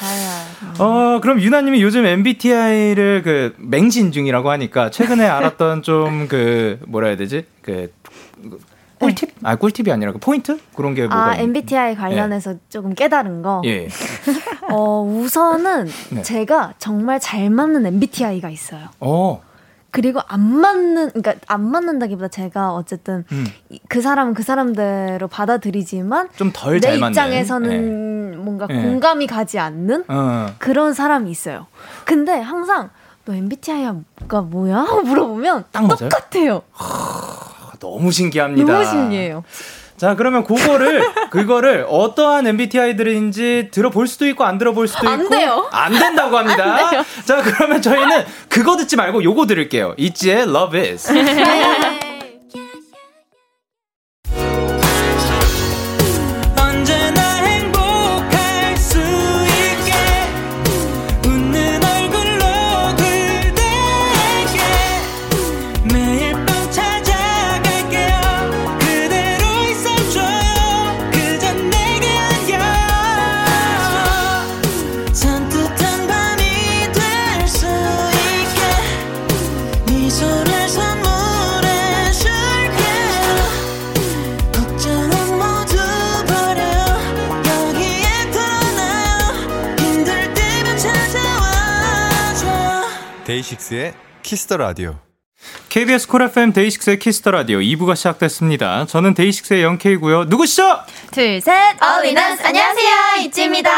어, 그럼 유나님이 요즘 MBTI를 그 맹신 중이라고 하니까 최근에 알았던 좀 그 뭐라 해야 되지? 그 꿀팁? 아, 꿀팁이 아니라 그 포인트? 그런 게 뭐가 아? MBTI 관련해서 조금 깨달은 거. 예. 어, 우선은 네. 제가 정말 잘 맞는 MBTI가 있어요. 어. 그리고 안 맞는, 그러니까 안 맞는다기보다 제가 어쨌든 음. 이- 그 사람은 그 사람대로 받아들이지가 좀덜 내. 입장에서는 뭔가 예. 공감이 가지 않는 예. 어. 그런 사람이 있어요. 근데 항상 너 MBTI가 뭐야? 하고 물어보면? 똑같아요. 너무 신기합니다. 너무 신기해요. 자, 그러면 그거를 그거를 어떠한 MBTI들인지 들어볼 수도 있고 안 들어볼 수도 안 있고 돼요. 안 된다고 합니다. 자, 그러면 저희는 그거 듣지 말고 요거 들을게요. 있지의 Love Is. 데이식스의 키스 더 라디오. KBS 쿨 FM 데이식스의 키스 더 라디오 2부가 시작됐습니다. 저는 데이식스의 영케이고요. 누구시죠? 둘, 셋. All in us 안녕하세요 있지입니다.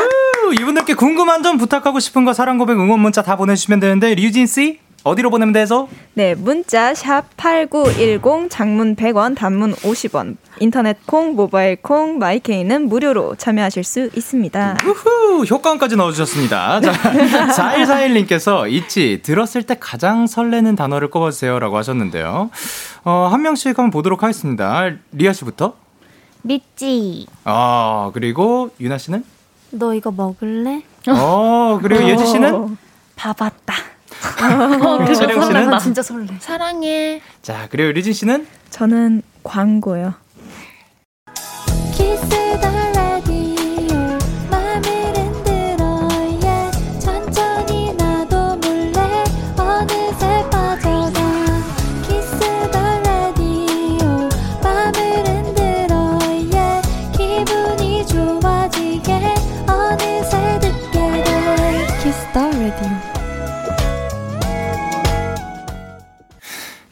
우, 이분들께 궁금한 점 부탁하고 싶은 거 사랑 고백 응원 문자 다 보내주시면 되는데 류진 씨 어디로 보내면 되죠? 네, 문자 샵 8910 장문 100원, 단문 50원. 인터넷 콩, 모바일 콩, 마이케이는 무료로 참여하실 수 있습니다. 우후 효과음까지 넣어 주셨습니다. 자, 4141님께서 있지 들었을 때 가장 설레는 단어를 꼽아 주세요라고 하셨는데요. 어, 한 명씩 한번 보도록 하겠습니다. 리아 씨부터. 믿지. 아 그리고 유나 씨는? 너 이거 먹을래? 어 그리고 예지 씨는? 봐봤다. 어, 채령 씨는? 나 진짜 설레. 사랑해. 자 그리고 리진 씨는? 저는 광고요. Radio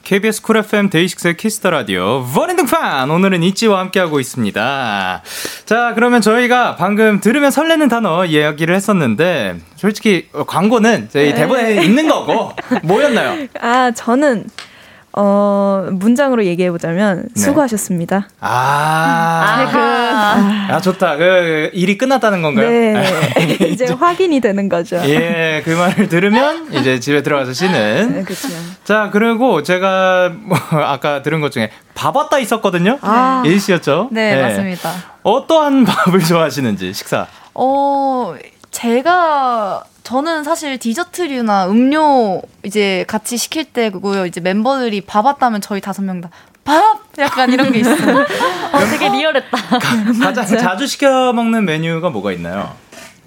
KBS 쿨 FM 데이식스의 키스터 라디오 원인 등판 오늘은 있지와 함께하고 있습니다. 자 그러면 저희가 방금 들으면 설레는 단어 이야기를 했었는데 솔직히 광고는 저희 대본에 있는 거고 뭐였나요? 아, 저는 어, 문장으로 얘기해 보자면 네. 수고하셨습니다. 아, 아 좋다. 그 일이 끝났다는 건가요? 네. 이제 확인이 되는 거죠. 예, 그 말을 들으면 이제 집에 들어가서 쉬는. 네, 그렇죠. 자, 그리고 제가 뭐 아까 들은 것 중에 밥 왔다 있었거든요. 아. 예지 씨였죠? 네, 예. 맞습니다. 어떠한 밥을 좋아하시는지 식사. 어, 제가 저는 사실 디저트류나 음료 이제 같이 시킬 때 그거요. 이제 멤버들이 밥 왔다면 저희 다섯 명 다 밥! 약간 이런 게 있어요. 어, 되게 리얼했다. 가장 자주 시켜 먹는 메뉴가 뭐가 있나요?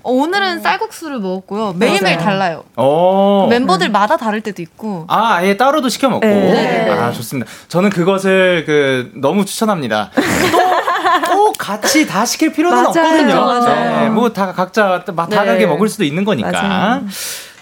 어, 오늘은 쌀국수를 먹었고요. 매일매일 맞아요. 달라요. 어. 멤버들마다 다를 때도 있고. 아, 아예 따로도 시켜 먹고. 네. 아, 좋습니다. 저는 그것을 그 너무 추천합니다. 또, 꼭 같이 다 시킬 필요는 맞아요. 없거든요. 맞아요. 네, 뭐다 각자 막 네. 다르게 먹을 수도 있는 거니까. 맞아요.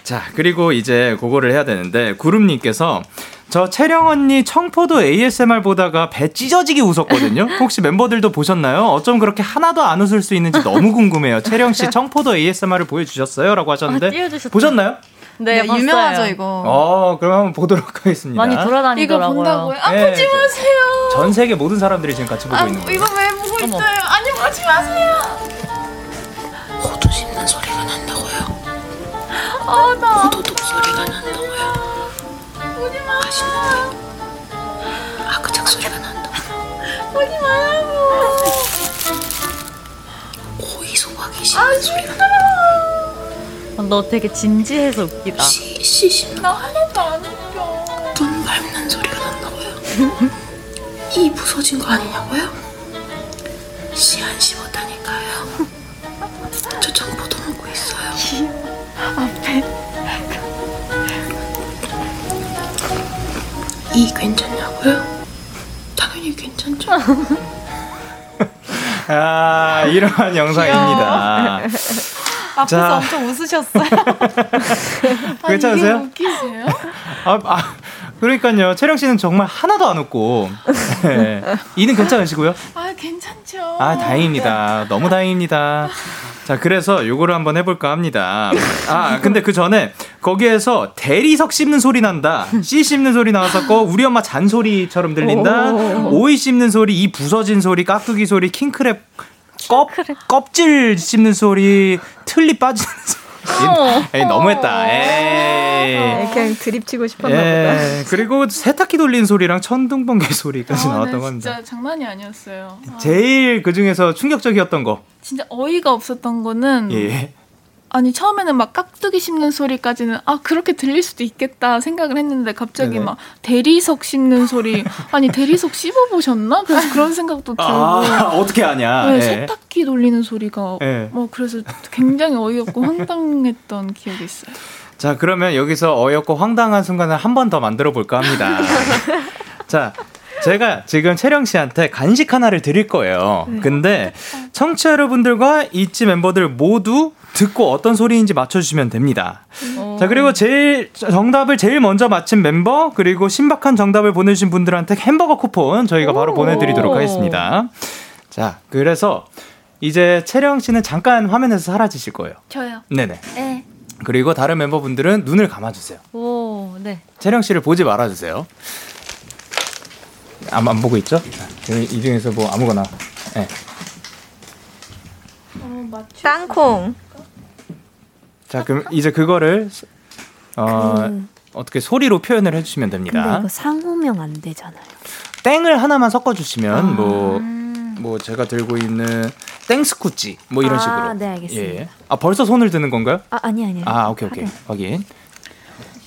자, 그리고 이제 그거를 해야 되는데 구름님께서 저 채령 언니 청포도 ASMR 보다가 배 찢어지게 웃었거든요. 혹시 멤버들도 보셨나요? 어쩜 그렇게 하나도 안 웃을 수 있는지 너무 궁금해요. 채령 씨 청포도 ASMR을 보여주셨어요?라고 하셨는데 아. 보셨나요? 네, 네. 유명하죠 이거. 어, 그럼 한번 보도록 하겠습니다. 많이 이거 돌아다니더라고요. 본다고요? 아, 네. 보지 마세요. 전 세계 모든 사람들이 지금 같이 보고 아, 있는 거예요. 이거 왜 보고 어머. 있어요? 아니, 보지 마세요. 아, 나. 호두독 소리가 난다고요. 보지 마. 맛있는데. 아그작 소리가 난다고. 보지 말라고. 고이 소박이 씹는 소리가 어, 너 되게 진지해서 웃기다. 씨, 씨 씹는 나 하나도 안 웃겨. 눈 밟는 소리가 난다고요. 이 부서진 거 아니냐고요? 씨안 씹었 이 괜찮냐고요? 당연히 괜찮죠. 아, 이러한 영상입니다. 앞에서 자. 엄청 웃으셨어요. 아, 괜찮으세요? 웃기세요? 아, 아, 그러니까요. 채령 씨는 정말 하나도 안 웃고. 네. 이는 괜찮으시고요? 아, 괜찮죠. 아, 다행입니다. 너무 다행입니다. 자, 그래서 요거를 한번 해볼까 합니다. 아, 근데 그 전에 거기에서 대리석 씹는 소리 난다. 씨 씹는 소리 나왔었고, 우리 엄마 잔소리처럼 들린다. 오이 씹는 소리, 이 부서진 소리, 깍두기 소리, 킹크랩 껍, 껍질 씹는 소리, 틀니 빠지는 소리. 에이, 너무했다. 에이. 네, 그냥 드립치고 싶었나 보다. 예, 그리고 세탁기 돌리는 소리랑 천둥 번개 소리까지 아, 나왔다고 네, 합니다. 진짜 장난이 아니었어요. 아, 제일 그 중에서 충격적이었던 거. 진짜 어이가 없었던 거는 예. 아니 처음에는 막 깍두기 씹는 소리까지는 아 그렇게 들릴 수도 있겠다 생각을 했는데 갑자기 네네. 막 대리석 씹는 소리 아니 대리석 씹어 보셨나? 그래서 그런 생각도 들고 아, 어떻게 하냐. 네, 예. 세탁기 돌리는 소리가 예. 뭐 그래서 굉장히 어이없고 황당했던 기억이 있어요. 자, 그러면 여기서 어이없고 황당한 순간을 한 번 더 만들어 볼까 합니다. 자, 제가 지금 채령 씨한테 간식 하나를 드릴 거예요. 근데 청취자 여러분들과 이지 멤버들 모두 듣고 어떤 소리인지 맞춰주시면 됩니다. 자, 그리고 제일, 정답을 제일 먼저 맞힌 멤버, 그리고 신박한 정답을 보내주신 분들한테 햄버거 쿠폰 저희가 바로 보내드리도록 하겠습니다. 자, 그래서 이제 채령 씨는 잠깐 화면에서 사라지실 거예요. 저요. 네네. 네. 그리고 다른 멤버분들은 눈을 감아주세요. 오, 네. 채령 씨를 보지 말아주세요. 안, 안 보고 있죠? 자, 이- 이 중에서 뭐 아무거나. 네. 땅콩. 자, 그럼 이제 그거를 어, 그- 어떻게 소리로 표현을 해주시면 근데 됩니다. 이거 상호명 안 되잖아요. 땡을 하나만 섞어주시면 뭐, 뭐 제가 들고 있는 땡스쿠찌 뭐 이런 아, 식으로. 네, 알겠습니다. 예. 아 벌써 손을 드는 건가요? 아 아니 아니. 아 오케이 오케이 확인.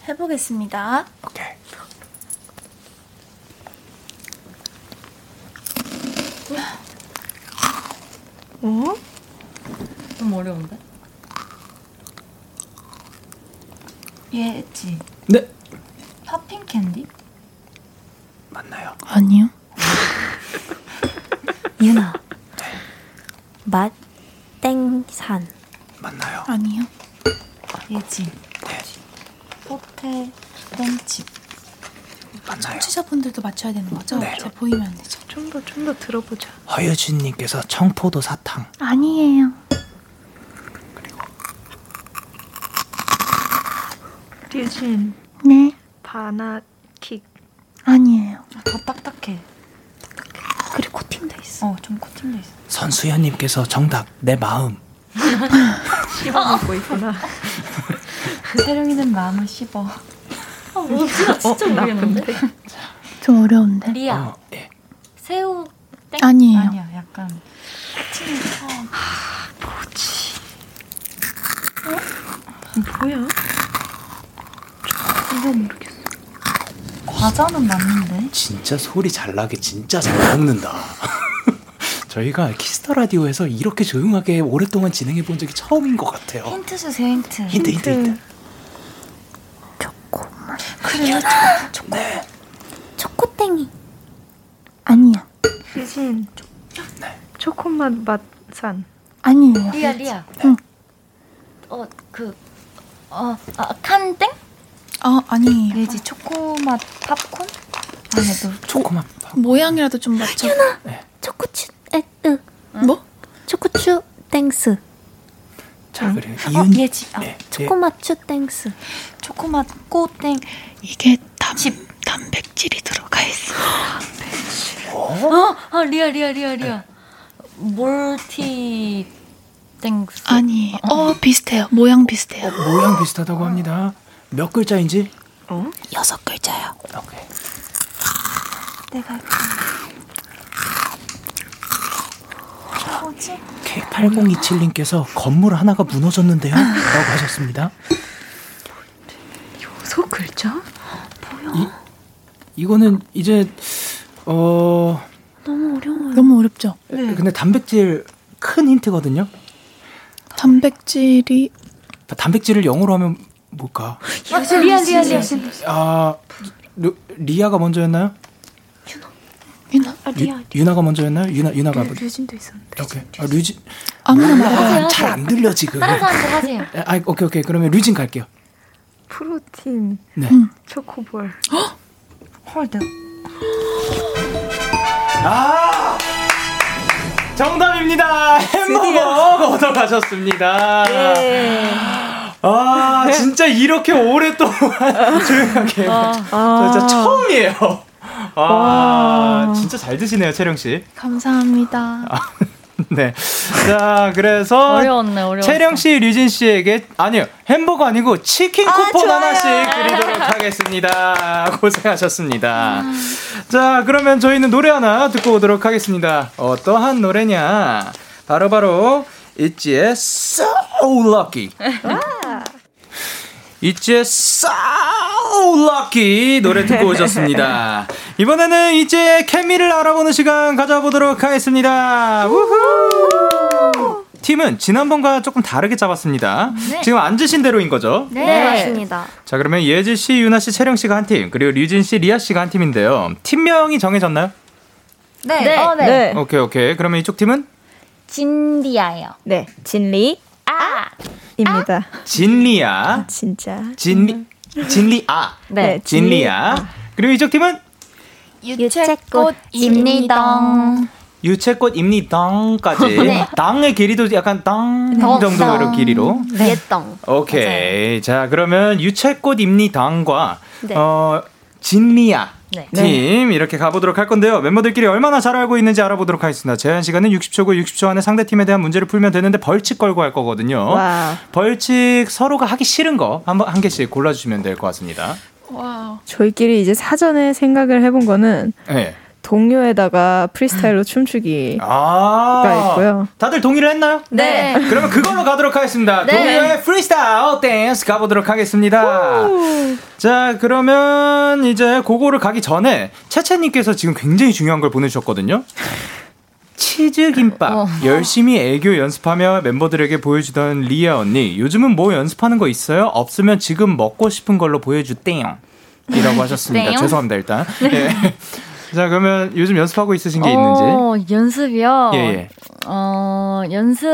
해보겠습니다. 오케이. 어? 좀 어려운데? 예지. 네 popping candy? 맞나요? 아니요. 유나. 맛 땡산. 맞나요? 아니요. 예지. 호텔 땡칩. 맞나요? 청취자분들도 맞춰야 되는 거죠? 네. 제가 보이면 안 되죠? 좀 더 좀 더 들어보자. 허유진님께서 청포도 사탕. 아니에요. 류진 네. 바나킥. 아니에요. 더 딱딱해. 그리고 코팅돼 있어. 어, 좀 코팅돼 있어. 선수연님께서 정답 내 마음. 씹어 먹고 있구나. 세령이는 마음을 씹어. 진짜 모르겠는데? 좀 어려운데? 리아. 어, 예. 새우 땡? 아니에요. 아니야, 약간 뭐야? 과자는 맞는데. 진짜 소리 잘 나게 진짜 잘 먹는다. 저희가 키스 더 라디오에서 이렇게 조용하게 오랫동안 진행해 본 적이 처음인 것 같아요. 힌트 주세요, 힌트. 힌트 힌트 힌트. 그래요? 네. 초코땡이. 아니야. 류진. 네. 초코맛 맛산. 아니에요. 리아 리아. 응. 어 그 어, 아, 칸땡? 어, 아니에요. 예지 초코맛 팝콘? 아니도 초코맛. 모양이라도 좀 맞춰. 초코추 에으. 뭐? 초코추 땡스. 자 그래 어, 이은 예지. 아, 네, 초코맛 추 땡스. 초코맛 꼬땡. 이게 단, 단백질이 들어가 있어. 어, 아 리아 리아 리아 리아. 몰티 땡스. 아니에요. 어, 비슷해요. 모양 비슷해요. 예. 모양 비슷하다고 합니다. 몇 글자인지? 여섯 글자요. 오케이. 내가 K8027님께서 건물 하나가 무너졌는데요? 라고 하셨습니다. 소 글자? 이거는 이제 어 너무 어려워요. 너무 어렵죠? 근데 단백질 큰 힌트거든요. 단백질이 단백질을 영어로 하면 뭘까? 리아 리아 리아. 아 루, 리아가 먼저였나요? 유나 유, 유나가 먼저였나요? 유나 유나가 먼저. 류진도 있었는데. 오케이. 아, 류진. 아무나 말해. 하세요, 잘안 들려 지금. 다른 사람들 하세요. 아 오케이 오케이 그러면 류진 갈게요. 프로틴. 네. 초코볼. 헐드. 아 정답입니다. 햄버거 얻어가셨습니다. 아 진짜 이렇게 오랫동안 조용하게 저 진짜 처음이에요. 아 진짜 잘 드시네요 채령 씨. 감사합니다. 네. 자 그래서 어려웠네 어려웠어. 채령 씨, 류진 씨에게 아니요 햄버거 아니고 치킨 쿠폰 좋아요. 하나씩 드리도록 하겠습니다. 고생하셨습니다. 자 그러면 저희는 노래 하나 듣고 오도록 하겠습니다. 어떠한 노래냐? 바로 바로 있지의 So Lucky. 있지의 So Lucky 노래 듣고 오셨습니다. 이번에는 이제 케미를 알아보는 시간 가져보도록 하겠습니다. 우후! 팀은 지난번과 조금 다르게 잡았습니다. 네. 지금 앉으신 대로인 거죠? 네, 맞습니다. 자, 그러면 예지 씨, 유나 씨, 채령 씨가 한 팀, 그리고 류진 씨, 리아 씨가 한 팀인데요. 팀명이 정해졌나요? 네. 네. 어, 네. 네. 오케이, 오케이. 그러면 이쪽 팀은 진디아요. 네. 진리 아. 입니다. 진리아, 진짜. 진리, 진리아, 네. 진리아. 그리고 이쪽 팀은 유채꽃입니다. 유채꽃입니다까지. 네. 땅의 길이도 약간 땅 덩, 정도의 덩. 길이로. 예떡. 오케이. 자, 그러면 유채꽃입니다과 네. 어, 진리아 네. 팀 이렇게 가보도록 할 건데요. 멤버들끼리 얼마나 잘 알고 있는지 알아보도록 하겠습니다. 제한 시간은 60초고 60초 안에 상대 팀에 대한 문제를 풀면 되는데 벌칙 걸고 할 거거든요. 와. 벌칙 서로가 하기 싫은 거한 한 개씩 골라주시면 될 것 같습니다. 와우. 저희끼리 이제 사전에 생각을 해본 거는 네. 동요에다가 프리스타일로 춤추기가 아, 있고요. 다들 동의를 했나요? 네. 그러면 그걸로 가도록 하겠습니다. 네. 동요의 프리스타일 댄스 가보도록 하겠습니다. 자, 그러면 이제 그거를 가기 전에 채채님께서 지금 굉장히 중요한 걸 보내주셨거든요. 치즈 김밥 어. 열심히 애교 연습하며 멤버들에게 보여주던 리아 언니 요즘은 뭐 연습하는 거 있어요? 없으면 지금 먹고 싶은 걸로 보여주땡 이라고 하셨습니다. 땡. 죄송합니다 일단. 예. 자 그러면 요즘 연습하고 있으신 게 있는지. 어, 연습이요. 예, 예. 어, 연습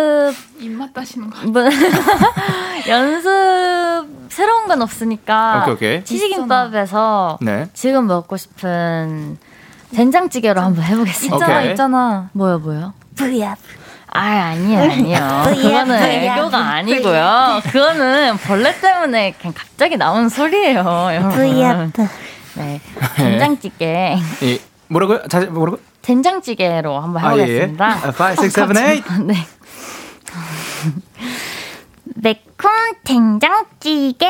입맛 따시는 거. 뭐, 연습 새로운 건 없으니까 오케이, 오케이. 치즈김밥에서 네. 지금 먹고 싶은 된장찌개로 한번 해보겠습니다. 있잖아, 오케이. 있잖아. 뭐요, 뭐요? 브이압. 아, 아니에요, 아니에요. 그거는 애교가 아니고요. 그거는 벌레 때문에 그냥 갑자기 나온 소리예요, 여러분. 브이압. 네, 된장찌개. 이 뭐라고요? 자세 뭐라고? 된장찌개로 한번 아, 예, 예. 해보겠습니다. 아, five, six, seven, eight. 네. 매콤 된장찌개.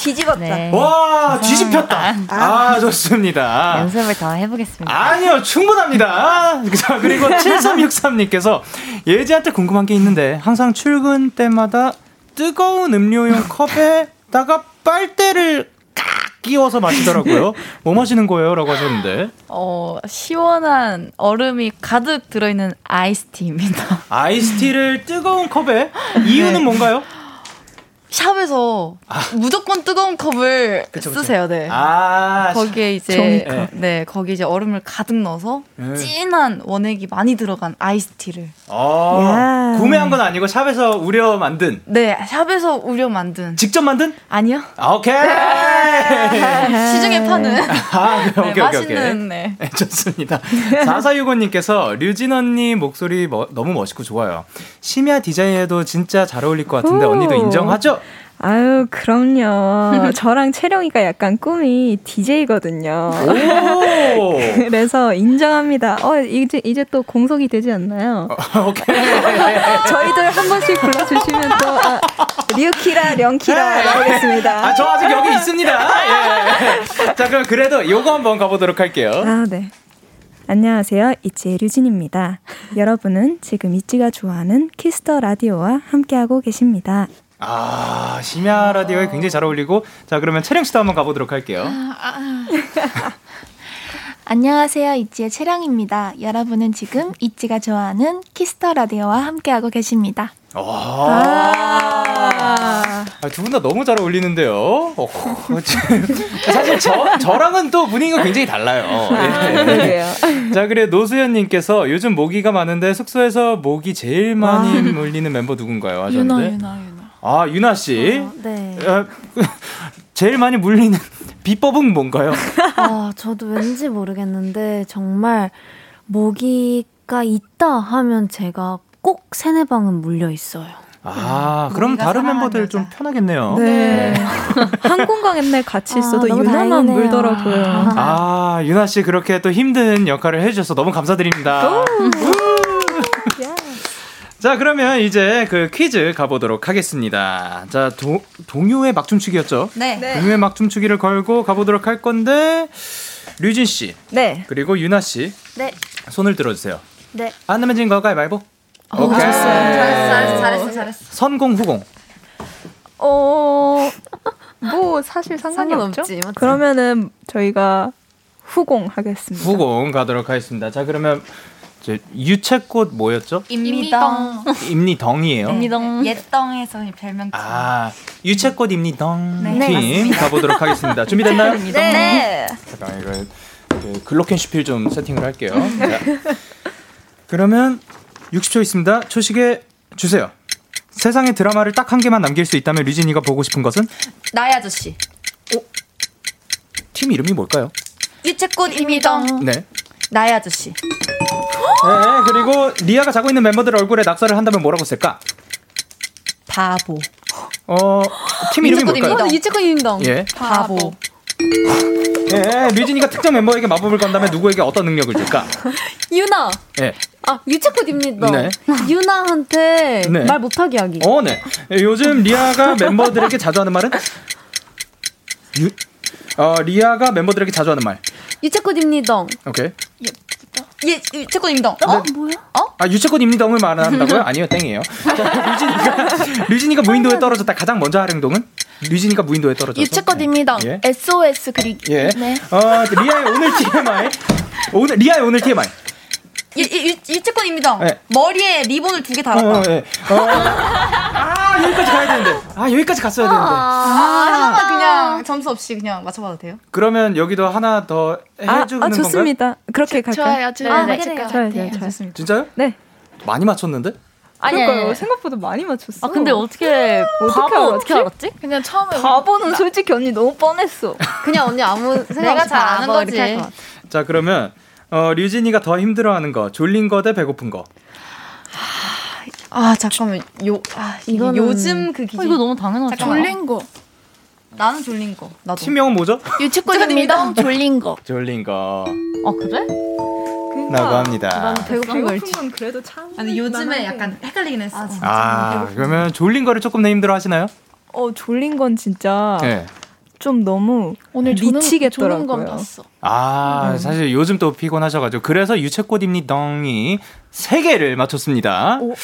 뒤집었다. 네. 와 뒤집혔다. 아 좋습니다. 연습을 더 해보겠습니다. 아니요 충분합니다. 자 그리고 7363님께서 예지한테 궁금한 게 있는데 항상 출근 때마다 뜨거운 음료용 컵에다가 빨대를 깍 끼워서 마시더라고요. 뭐 마시는 거예요?라고 하셨는데 어, 시원한 얼음이 가득 들어있는 아이스티입니다. 아이스티를 뜨거운 컵에 이유는 뭔가요? 샵에서 무조건 뜨거운 컵을 그쵸, 그쵸. 쓰세요. 네. 아 거기에 이제 종이컵. 네 거기 이제 얼음을 가득 넣어서 네. 진한 원액이 많이 들어간 아이스티를 어, 야. 구매한 건 아니고 샵에서 우려 만든 네 샵에서 우려 만든 직접 만든? 아니요 아, 오케이. 시중에 파는 아, 오케이, 네, 오케이, 오케이. 맛있는 네. 네, 좋습니다. 4465님께서 류진 언니 목소리 뭐- 너무 멋있고 좋아요. 심야 디자인에도 진짜 잘 어울릴 것 같은데 오. 언니도 인정하죠? 아유, 그럼요. 저랑 채령이가 약간 꿈이 DJ거든요. 오! 그래서 인정합니다. 어, 이제, 이제 또 공석이 되지 않나요? 오케이. 저희들 한 번씩 불러주시면 또, 아, 류키라, 령키라 나오겠습니다. 아, 저 아직 여기 있습니다. 예. 자, 그럼 그래도 요거 한번 가보도록 할게요. 아, 네. 안녕하세요. 있지의 류진입니다. 여러분은 지금 있지가 좋아하는 키스 더 라디오와 함께하고 계십니다. 아, 심야 라디오에 굉장히 잘 어울리고. 자, 그러면 채령 씨도 한번 가보도록 할게요. 안녕하세요. 있지의 채령입니다. 여러분은 지금 있지가 좋아하는 키스 더 라디오와 함께하고 계십니다. 아, 두 분 다 너무 잘 어울리는데요. 어, 사실 저, 저랑은 또 분위기가 굉장히 달라요. 예. 자, 그래 노수연님께서 요즘 모기가 많은데 숙소에서 모기 제일 많이 물리는 멤버 누군가요? 하셨는데. 유나 유나 유나. 아, 유나 씨. 네. 어, 제일 많이 물리는 비법은 뭔가요? 아, 저도 왠지 모르겠는데 정말 모기가 있다 하면 제가 꼭 세네 방은 물려 있어요. 아, 그럼 모기가 다른 멤버들 여자. 좀 편하겠네요. 네. 한 공간 옛날 같이 아, 있어도 너무 유나만 다행이네요. 물더라고요. 아, 유나 씨 그렇게 또 힘든 역할을 해주셔서 너무 감사드립니다. 우! 자, 그러면 이제 그 퀴즈 가보도록 하겠습니다. 자, 도, 동요의 막춤추기였죠? 네. 동요의 막춤추기를 걸고 가보도록 할 건데, 류진 씨, 네. 그리고 유나 씨, 네. 손을 들어주세요. 네. 안 내면 진거 가위바위보. 오케이. 잘했어 잘했어 잘했어. 선공 후공. 어, 뭐, 사실 상관이 없죠? 맞지? 그러면은 저희가 후공 하겠습니다. 후공 가도록 하겠습니다. 자 그러면 유채꽃 뭐였죠? 임미덩. 임니덩이에요. 임미덩. 옛덩에서 별명칭. 아 유채꽃 임니덩 네. 팀 가보도록 하겠습니다. 준비됐나요? 네. 잠깐 이거 그 글로켄슈필 좀 세팅을 할게요. 자, 그러면 60초 있습니다. 초식에 주세요. 세상에 드라마를 딱 한 개만 남길 수 있다면 류진이가 보고 싶은 것은 나의 아저씨. 팀 이름이 뭘까요? 유채꽃 임미덩. 네. 나의 아저씨. 네, 그리고 리아가 자고 있는 멤버들 얼굴에 낙서를 한다면 뭐라고 쓸까? 바보. 어, 팀 이름이 뭘까요? 유채꽃 임동. 예. 바보. 예, 류진이가 특정 멤버에게 마법을 건다면 누구에게 어떤 능력을 줄까? 유나. 예. 아 유채꽃 임동. 네. 유나한테 네. 말 못하게 하기. 어, 네. 예, 요즘 리아가 멤버들에게 자주 하는 말은? 유, 어, 리아가 멤버들에게 자주 하는 말. 유채꽃 임동. 오케이. 예, 유채꽃 임미덩. 네. 어? 뭐야? 아, 유채꽃입니다를 말한다고요? 아니요, 땡이에요. 자, 류진이가, 류진이가 무인도에 떨어졌다. 가장 먼저 할 행동은? 류진이가 무인도에 떨어졌다. 유채꽃입니다. 예. SOS 그리기. 예. 네. 어, 리아의 오늘 TMI. 오늘, 리아의 오늘 TMI. 유, 유, 유채꽃 임미덩. 네. 머리에 리본을 두 개 달았다. 어, 예. 어, 아, 여기까지 가야 되는데. 아, 여기까지 갔어야 되는데. 아, 하나만 그냥 점수 없이 그냥 맞춰봐도 돼요? 그러면 여기도 하나 더 아, 해주는 아 건가요? 좋습니다. 그렇게 갈까요? 좋아요. 저 아, 맞을 그래요. 것 좋아요, 같아요. 좋아요, 좋아요. 진짜요? 네. 많이 맞췄는데? 아니, 그러니까요. 아니. 생각보다 많이 맞췄어. 아 근데 어떻게 어떻게 바보 알았지? 어떻게 알았지? 그냥 처음에 바보는 솔직히 언니 너무 뻔했어. 그냥 언니 아무 생각 내가 없이 잘 아는 바보 이렇게 거지. 자, 그러면, 어, 류진이가 더 힘들어하는 거, 졸린 거 대 배고픈 거. 아, 잠깐만. 요, 아, 이거 요즘 그 기준. 어, 이거 너무 당연하죠. 졸린 거. 나는 졸린 거. 나도. 팀명은 뭐죠? 유채꽃입니다. 졸린 거. 졸린 거. 아 그래? 라고 합니다. 나는 배고픈 건 그래도 참. 아니, 요즘에 약간 헷갈리긴 했어. 아, 그러면 졸린 거를 조금 더 힘들어 하시나요? 어 졸린 건 진짜 네. 좀 너무 오늘 조는, 미치겠더라고요. 조는 건 봤어. 아, 사실 요즘 또 피곤하셔가지고. 그래서 유채꽃입니덩이 세 개를 맞췄습니다. 어? 어?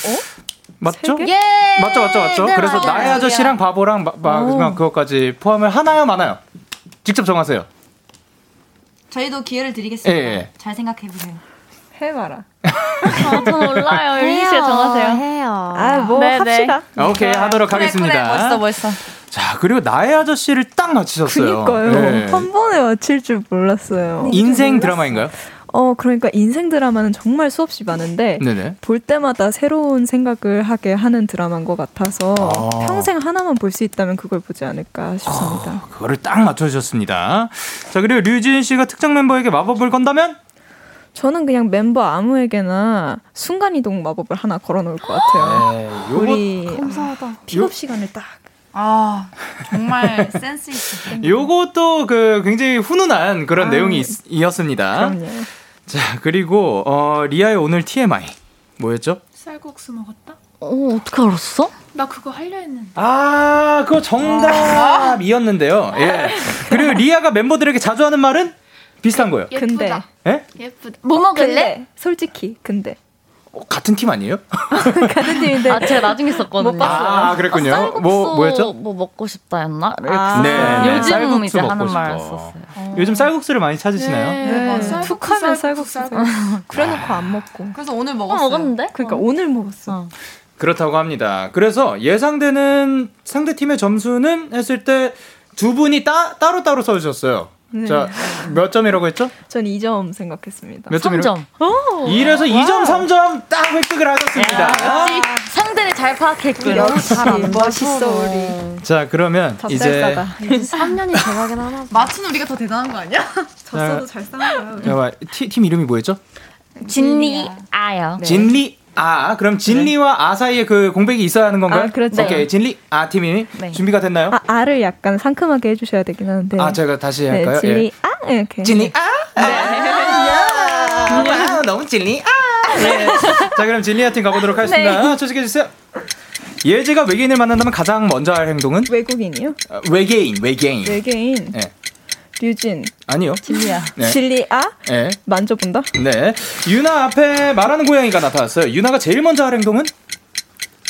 맞죠? 예! 맞죠, 맞죠, 맞죠. 네, 그래서 맞아요. 나의 아저씨랑 바보랑 마, 마지막 그것까지 포함을 하나요, 많아요? 직접 정하세요. 저희도 기회를 드리겠습니다. 예, 예. 잘 생각해 보세요. 해봐라. 아, 저 몰라요. 일리 씨 정하세요. 해요. 아 뭐 네, 네. 합시다. 오케이, 하도록 그래, 하겠습니다. 그래, 멋있어, 멋있어. 자, 그리고 나의 아저씨를 딱 맞히셨어요. 그니까요. 네. 한 번에 맞힐 줄 몰랐어요. 인생 드라마인가요? 어 그러니까 인생 드라마는 정말 수없이 많은데 네네. 볼 때마다 새로운 생각을 하게 하는 드라마인 것 같아서 아. 평생 하나만 볼 수 있다면 그걸 보지 않을까 싶습니다. 그거를 딱 맞춰주셨습니다. 자, 그리고 류진 씨가 특정 멤버에게 마법을 건다면? 저는 그냥 멤버 아무에게나 순간이동 마법을 하나 걸어놓을 것 같아요. 네, 요거 우리 감사하다. 픽업 시간을 딱. 아, 정말 센스 있어. 요것도 그 굉장히 훈훈한 그런 아. 내용이 있, 이었습니다. 그럼요. 자, 그리고 어, 리아의 오늘 TMI 뭐였죠? 쌀국수 먹었다? 어 어떻게 알았어? 나 그거 하려 했는데. 아, 그거 정답이었는데요. 예. 그리고 리아가 멤버들에게 자주 하는 말은 비슷한 거예요. 근데 예쁘다. 예? 예쁘다. 뭐 먹을래? 근데 솔직히 근데 어, 같은 팀 아니에요? 같은 팀인데 아 제가 나중에 썼거든요. 못 봤어요. 아, 그랬군요. 쌀국수 뭐 뭐였죠? 뭐 먹고 싶다였나? 아. 네, 네, 요즘 쌀국수 이제 먹고 하는 말 싶어. 썼어요. 요즘 쌀국수를 많이 찾으시나요? 네, 맞아. 툭하면 쌀국수, 쌀국수. 그래놓고 안 먹고. 그래서 오늘 어, 먹었어요. 먹었는데? 그러니까 오늘 먹었어. 어. 그렇다고 합니다. 그래서 예상되는 상대 팀의 점수는 했을 때 두 분이 따, 따로따로 써주셨어요. 네. 자, 몇 점이라고 했죠? 전 2점 생각했습니다. 몇 점이라고? 3점. 1에서 2점, 3점 딱 획득을 하셨습니다. 역시 상대를 잘. 역시 잘안 멋있어 우리. 자, 그러면 이제 젖잘싸다. 3년이 대박이긴 하나. 봐. 마트는 우리가 더 대단한 거 아니야? 졌어도 잘 싸운 거야. 팀 이름이 뭐였죠? 진리 아요. 진리 아, 그럼 진리와 아 사이에 그 공백이 있어야 하는 건가요? 아, 그렇죠. 오케이, 진리 아 팀이 네. 준비가 됐나요? 아 알을 약간 상큼하게 해 주셔야 되긴 하는데. 아, 제가 다시 네, 할까요? 진리 예. 아 이렇게. 진리 아, 아, 아, 너무 진리 아. 네. 자, 그럼 진리아 팀 가보도록 하겠습니다. 조직해 주세요. 예지가 외계인을 만난다면 가장 먼저 할 행동은 외국인이요? 어, 외계인, 외계인. 외계인. 예. 류진. 아니요. 진리야. 네. 진리 아 예. 만져본다. 네. 유나 앞에 말하는 고양이가 나타났어요. 유나가 제일 먼저 할 행동은?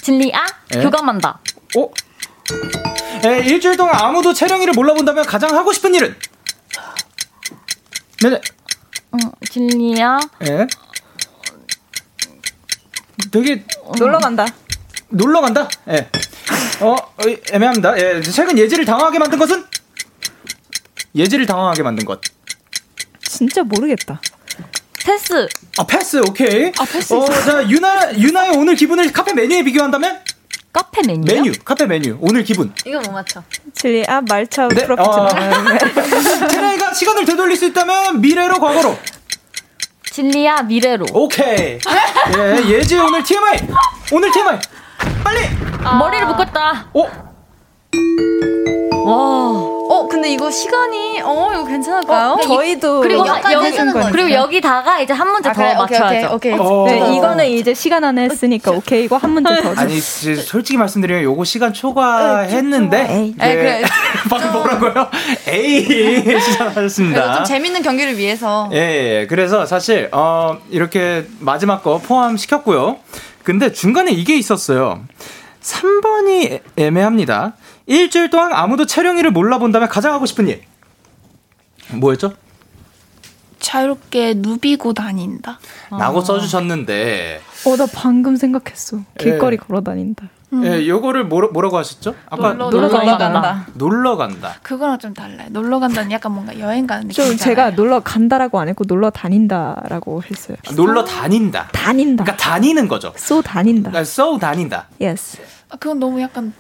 진리 아 예? 교감한다. 오. 예, 일주일 동안 아무도 채령이를 몰라본다면 가장 하고 싶은 일은? 네네. 응, 진리야. 예. 되게 놀러 간다. 놀러 간다. 예. 어, 어, 애매합니다. 예. 최근 예지를 당황하게 만든 것은 예지를 당황하게 만든 것. 진짜 모르겠다. 패스. 아 패스 오케이. 아, 패스. 어, 자 유나 유나의 오늘 기분을 카페 메뉴에 비교한다면? 카페 메뉴. 메뉴 카페 메뉴 오늘 기분. 이거 못 맞춰. 진리 아 말차 네. 프로포즈. 채령이가 시간을 되돌릴 수 있다면 미래로 과거로. 진리야 미래로. 오케이. 예 예지 오늘 TMI. 오늘 TMI. 빨리. 머리를 묶었다. 오. 와. 어, 근데 이거 시간이, 어, 이거 괜찮을까요? 어, 저희도 그리고 여기까지 여기. 그리고 여기다가 이제 한 문제 아, 더 그래? 오케이, 맞춰야죠. 오케이, 오케이. 어. 네, 이거는 이제 시간 안에 했으니까 오케이고 한 문제 더. 아니 지- 솔직히 말씀드리면 요거 시간 초과했는데 에이. 예. 에이, 그래. 방금 뭐라고요? 에이 시작하셨습니다. 좀 재밌는 경기를 위해서. 예, 예. 그래서 사실 어 이렇게 마지막 거 포함 시켰고요. 근데 중간에 이게 있었어요. 3번이 애매합니다. 일주일 동안 아무도 채령이를 몰라본다면 가장 하고 싶은 일. 뭐였죠? 자유롭게 누비고 다닌다. 라고 써주셨는데, 어, 나 방금 생각했어. 길거리 예. 걸어 다닌다. 예, 요거를 뭐라, 뭐라고 하셨죠? 아까 놀러, 놀러 놀러 간다. 간다. 놀러 간다. 그거랑 좀 달라요. 놀러 간다는 약간 뭔가 여행 가는 느낌. 좀 제가 놀러 간다라고 안 했고 놀러 다닌다라고 했어요. 놀러 다닌다. 다닌다. 그러니까 다니는 거죠. 쏘 다닌다. 그러니까 쏘 다닌다. Yes. 아, 그건 너무 약간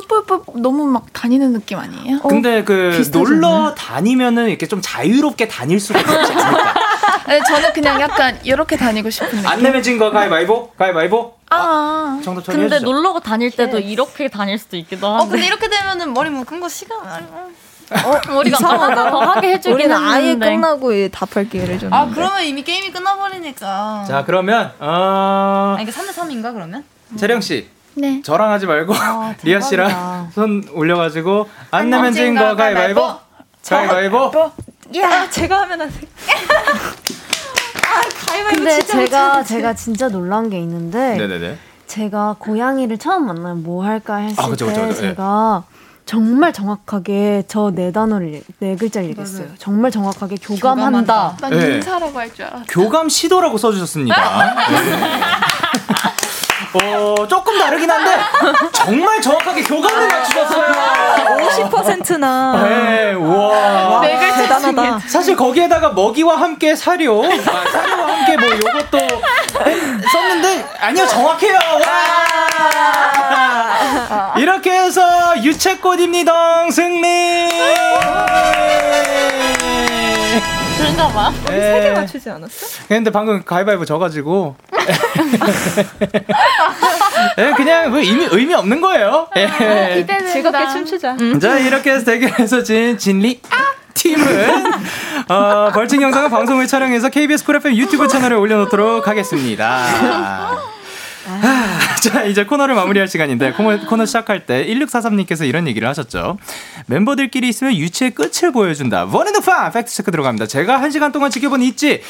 뿔뿔뿔 너무 막 다니는 느낌 아니에요? 근데 그 비슷하지 놀러 다니면은 이렇게 좀 자유롭게 다닐 수가 있지 않을까? 네, 저는 그냥 약간 이렇게 다니고 싶은 느낌. 안 내면 진거 가위바위보? 가위바위보? 아, 정도 근데 처리해주죠. 놀러 다닐 때도 이렇게 다닐 수도 있기도 어, 한데. 근데 이렇게 되면은 머리 묶은 거 시간, 어, 우리가 이상하다. 더 하게 해주긴 우리는 아예 했는데. 끝나고 이 답할 기회를 줬는데. 아, 그러면 이미 게임이 끝나버리니까. 자 그러면 어 아, 이게 3대 3인가, 그러면? 재령 씨 네. 저랑 하지 말고 아, 리아. 씨랑 손 올려가지고 안 내면 번째인가 진거 가위바위보? 가위바위보? 가위바위보? 야, 제가 하면 안 돼. 근데 제가 제가 진짜 놀란 게 있는데 네네네. 제가 고양이를 처음 만나면 뭐 할까 했을 아, 그쵸, 때 그쵸, 그쵸. 예. 제가 정말 정확하게 저 네 단어를 얘- 네 글자를 얘기했어요. 정말 정확하게 교감한다. 난 네. 인사라고 할줄 알았어. 교감 시도라고 써주셨습니다. 네. 어 조금 다르긴 한데 정말 정확하게 교감을 맞추셨어요. 50%나. 네, 와. 네 대단하다. 사실 거기에다가 먹이와 함께 사료, 아, 사료와 함께 뭐 요것도 했- 썼는데 아니요 정확해요. 와! 이렇게 해서 유채꽃입니다 승리. 그런가 봐. 우리 세개 맞추지 않았어? 근데 방금 가위바위보 져가지고 예, 그냥 뭐 의미 의미 없는 거예요. 예. 즐겁게 춤추자. 자 이렇게 해서 대결에서 진 진리 팀은 어, 벌칙 영상은 방송을 촬영해서 KBS Cool FM 유튜브 채널에 올려놓도록 하겠습니다. 아, 자 이제 코너를 마무리할 시간인데 코너, 코너 시작할 때 1643님께서 이런 얘기를 하셨죠. 멤버들끼리 있으면 유치의 끝을 보여준다. 원앤드 파 팩트 체크 들어갑니다. 제가 한 시간 동안 지켜본 ITZY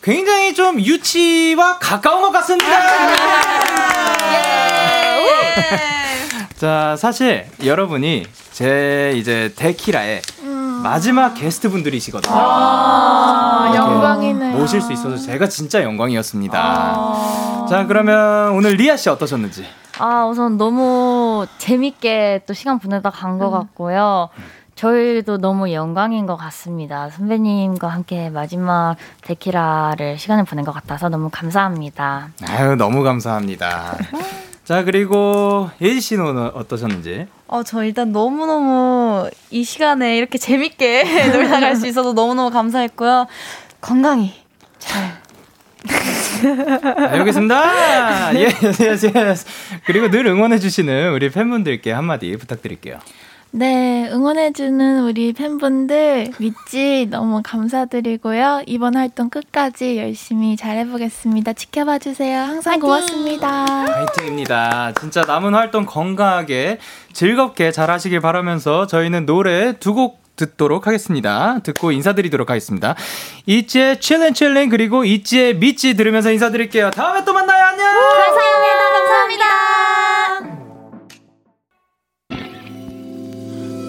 굉장히 좀 유치와 가까운 것 같습니다. 자, 사실 여러분이 제 이제 데키라의 마지막 게스트 분들이시거든요. 아, 이렇게 영광이네요. 모실 수 있어서 제가 진짜 영광이었습니다. 자, 그러면 오늘 리아 씨 어떠셨는지? 아, 우선 너무 재밌게 또 시간 보내다 간것 같고요. 저희도 너무 영광인 것 같습니다. 선배님과 함께 마지막 데키라를 시간을 보낸 것 같아서 너무 감사합니다. 아유, 너무 감사합니다. 자, 그리고 예지 씨는 오늘 어떠셨는지? 어, 저 일단 너무너무 이 시간에 이렇게 재밌게 놀다 갈 수 있어서 너무너무 감사했고요. 건강히 잘. 아, 여기 있습니다. 예, yes, yes. 그리고 늘 응원해주시는 우리 팬분들께 한마디 부탁드릴게요. 네, 응원해주는 우리 팬분들, MIDZY 너무 감사드리고요. 이번 활동 끝까지 열심히 잘해보겠습니다. 지켜봐 주세요. 항상 고맙습니다. 파이팅입니다. 진짜 남은 활동 건강하게 즐겁게 잘 하시길 바라면서 저희는 노래 두 곡 듣도록 하겠습니다. 듣고 인사드리도록 하겠습니다. 이지의 칠렌 칠렌 그리고 이지의 미찌 들으면서 인사드릴게요. 다음에 또 만나요. 안녕. 감사합니다. 감사합니다.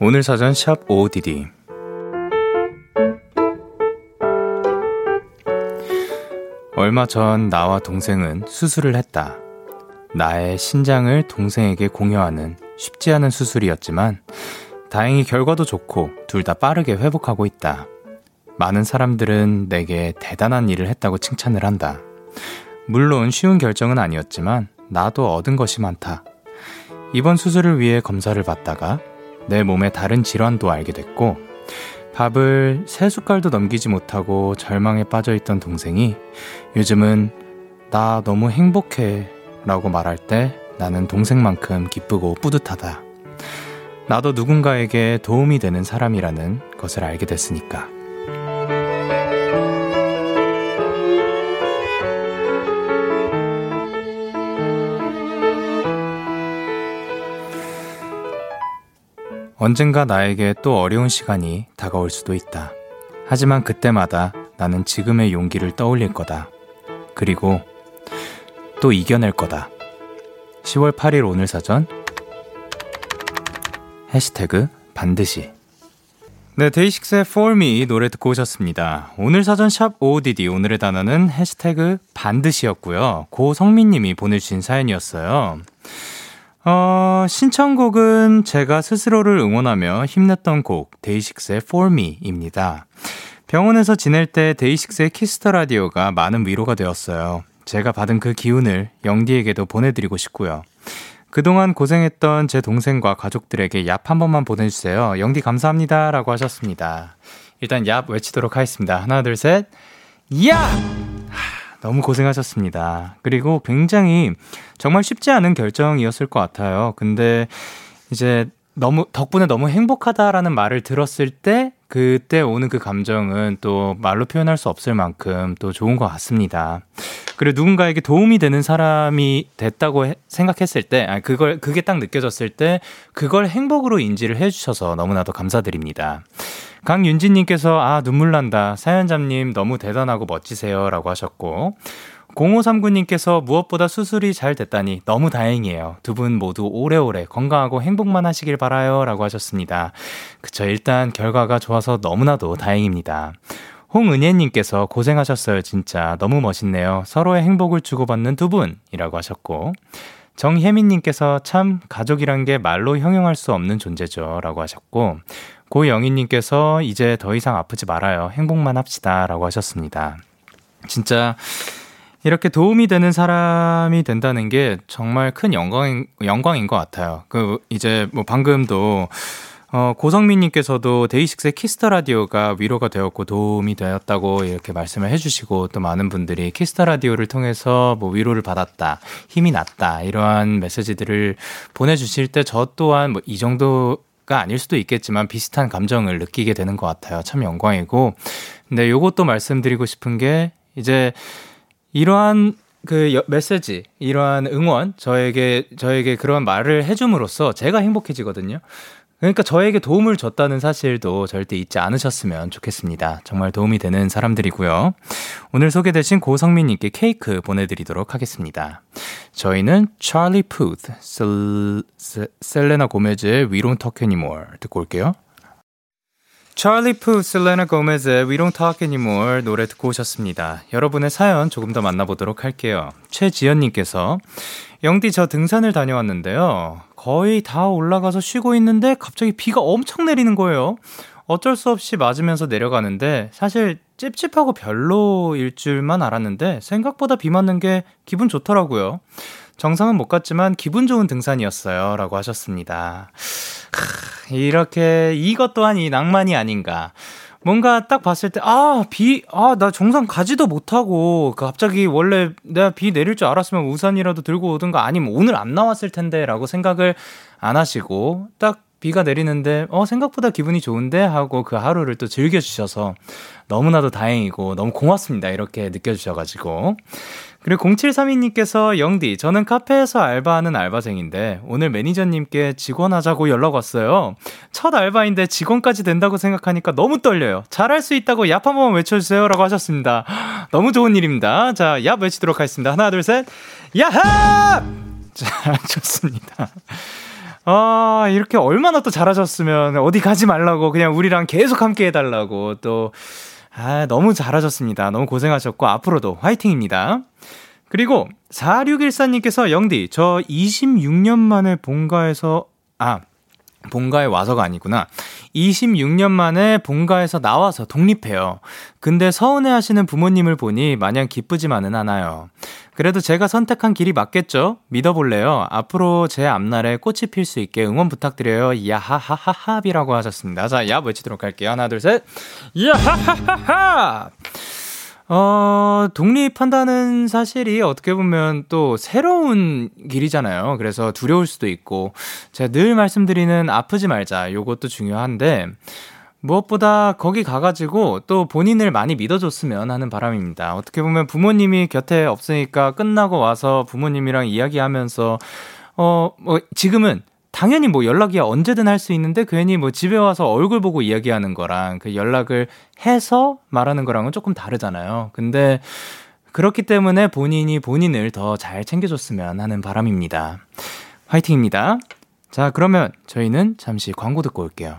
오늘 사전 샵 ODD 얼마 전 나와 동생은 수술을 했다. 나의 신장을 동생에게 공유하는 쉽지 않은 수술이었지만 다행히 결과도 좋고 둘 다 빠르게 회복하고 있다. 많은 사람들은 내게 대단한 일을 했다고 칭찬을 한다. 물론 쉬운 결정은 아니었지만 나도 얻은 것이 많다. 이번 수술을 위해 검사를 받다가 내 몸의 다른 질환도 알게 됐고 밥을 세 숟갈도 넘기지 못하고 절망에 빠져 있던 동생이 요즘은 나 너무 행복해 라고 말할 때 나는 동생만큼 기쁘고 뿌듯하다. 나도 누군가에게 도움이 되는 사람이라는 것을 알게 됐으니까. 언젠가 나에게 또 어려운 시간이 다가올 수도 있다. 하지만 그때마다 나는 지금의 용기를 떠올릴 거다. 그리고 또 이겨낼 거다. 10월 8일 오늘 사전 해시태그 반드시 네, 데이식스의 For Me 노래 듣고 오셨습니다. 오늘 사전 샵 OODD 오늘의 단어는 해시태그 반드시였고요. 고성민님이 보내주신 사연이었어요. 어, 신청곡은 제가 스스로를 응원하며 힘냈던 곡 DAY6의 For Me입니다. 병원에서 지낼 때 DAY6의 Kiss the Radio가 많은 위로가 되었어요. 제가 받은 그 기운을 영디에게도 보내드리고 싶고요. 그동안 고생했던 제 동생과 가족들에게 얍 한 번만 보내주세요. 영디 감사합니다. 라고 하셨습니다. 일단 얍 외치도록 하겠습니다. 하나, 둘, 셋. 야! 너무 고생하셨습니다. 그리고 굉장히 정말 쉽지 않은 결정이었을 것 같아요. 근데 이제 너무, 덕분에 너무 행복하다라는 말을 들었을 때 그때 오는 그 감정은 또 말로 표현할 수 없을 만큼 또 좋은 것 같습니다. 그리고 누군가에게 도움이 되는 사람이 됐다고 해, 생각했을 때, 아, 그걸, 그게 딱 느껴졌을 때, 그걸 행복으로 인지를 해주셔서 너무나도 감사드립니다. 강윤진님께서, 아, 눈물 난다. 사연자님 너무 대단하고 멋지세요. 라고 하셨고, 0539님께서 무엇보다 수술이 잘 됐다니 너무 다행이에요. 두 분 모두 오래오래 건강하고 행복만 하시길 바라요. 라고 하셨습니다. 그쵸. 일단 결과가 좋아서 너무나도 다행입니다. 홍은혜님께서 고생하셨어요. 진짜 너무 멋있네요. 서로의 행복을 주고받는 두 분이라고 하셨고, 정혜민님께서 참 가족이란 게 말로 형용할 수 없는 존재죠. 라고 하셨고, 고영희님께서 이제 더 이상 아프지 말아요. 행복만 합시다. 라고 하셨습니다. 진짜, 이렇게 도움이 되는 사람이 된다는 게 정말 큰 영광인, 영광인 것 같아요. 그, 이제 뭐 방금도, 어, 고성민님께서도 DAY6의 Kiss the Radio가 위로가 되었고 도움이 되었다고 이렇게 말씀을 해주시고 또 많은 분들이 Kiss the Radio를 통해서 뭐 위로를 받았다, 힘이 났다, 이러한 메시지들을 보내주실 때 저 또한 뭐 이 정도 가 아닐 수도 있겠지만 비슷한 감정을 느끼게 되는 것 같아요. 참 영광이고. 근데 요것도 말씀드리고 싶은 게 이제 이러한 그 메시지, 이러한 응원, 저에게, 저에게 그런 말을 해줌으로써 제가 행복해지거든요. 그러니까 저에게 도움을 줬다는 사실도 절대 잊지 않으셨으면 좋겠습니다. 정말 도움이 되는 사람들이고요. 오늘 소개되신 고성민님께 케이크 보내드리도록 하겠습니다. 저희는 찰리 푸드, 셀레나 고메즈의 We Don't Talk Anymore 듣고 올게요. 찰리 푸, 셀레나 고메즈의 We Don't Talk Anymore 노래 듣고 오셨습니다. 여러분의 사연 조금 더 만나보도록 할게요. 최지연님께서 영디 저 등산을 다녀왔는데요. 거의 다 올라가서 쉬고 있는데 갑자기 비가 엄청 내리는 거예요. 어쩔 수 없이 맞으면서 내려가는데 사실 찝찝하고 별로일 줄만 알았는데 생각보다 비 맞는 게 기분 좋더라고요. 정상은 못 갔지만 기분 좋은 등산이었어요. 라고 하셨습니다. 이렇게 이것 또한 이 낭만이 아닌가. 뭔가 딱 봤을 때, 아, 비, 아, 나 정상 가지도 못하고, 그 갑자기 원래 내가 비 내릴 줄 알았으면 우산이라도 들고 오든가 아니면 오늘 안 나왔을 텐데 라고 생각을 안 하시고, 딱 비가 내리는데, 어, 생각보다 기분이 좋은데? 하고 그 하루를 또 즐겨주셔서 너무나도 다행이고 너무 고맙습니다. 이렇게 느껴주셔가지고. 그리고 0732님께서 영디, 저는 카페에서 알바하는 알바생인데 오늘 매니저님께 직원 하자고 연락 왔어요. 첫 알바인데 직원까지 된다고 생각하니까 너무 떨려요. 잘할 수 있다고 얍 한 번만 외쳐주세요. 라고 하셨습니다. 너무 좋은 일입니다. 자, 얍 외치도록 하겠습니다. 하나, 둘, 셋. 야합! 자, 좋습니다. 아, 이렇게 얼마나 또 잘하셨으면 어디 가지 말라고 그냥 우리랑 계속 함께 해달라고 또, 아, 너무 잘하셨습니다. 너무 고생하셨고, 앞으로도 화이팅입니다. 그리고 4614님께서 영디, 저 26년 만에 본가에서, 아, 본가에 와서가 아니구나. 26년 만에 본가에서 나와서 독립해요. 근데 서운해 하시는 부모님을 보니 마냥 기쁘지만은 않아요. 그래도 제가 선택한 길이 맞겠죠? 믿어볼래요? 앞으로 제 앞날에 꽃이 필 수 있게 응원 부탁드려요. 야하하하합이라고 하셨습니다. 자, 야 외치도록 할게요. 하나, 둘, 셋. 야하하하하! 어, 독립한다는 사실이 어떻게 보면 또 새로운 길이잖아요. 그래서 두려울 수도 있고, 제가 늘 말씀드리는 아프지 말자. 요것도 중요한데, 무엇보다 거기 가가지고 또 본인을 많이 믿어줬으면 하는 바람입니다. 어떻게 보면 부모님이 곁에 없으니까 끝나고 와서 부모님이랑 이야기하면서, 어, 뭐, 지금은 당연히 뭐 연락이 언제든 할 수 있는데 괜히 뭐 집에 와서 얼굴 보고 이야기하는 거랑 그 연락을 해서 말하는 거랑은 조금 다르잖아요. 근데 그렇기 때문에 본인이 본인을 더 잘 챙겨줬으면 하는 바람입니다. 화이팅입니다. 자, 그러면 저희는 잠시 광고 듣고 올게요.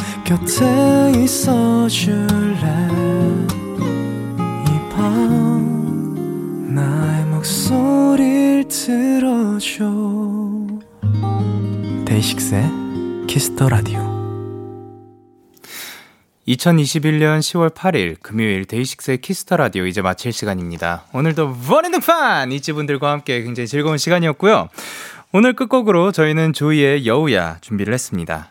곁에 있어 줄래 이 밤 나의 목소리를 들어줘 DAY6의 Kiss the Radio 2021년 10월 8일 금요일 DAY6의 Kiss the Radio 이제 마칠 시간입니다. 오늘도 원앤등판 ITZY분들과 함께 굉장히 즐거운 시간이었고요. 오늘 끝곡으로 저희는 조이의 여우야 준비를 했습니다.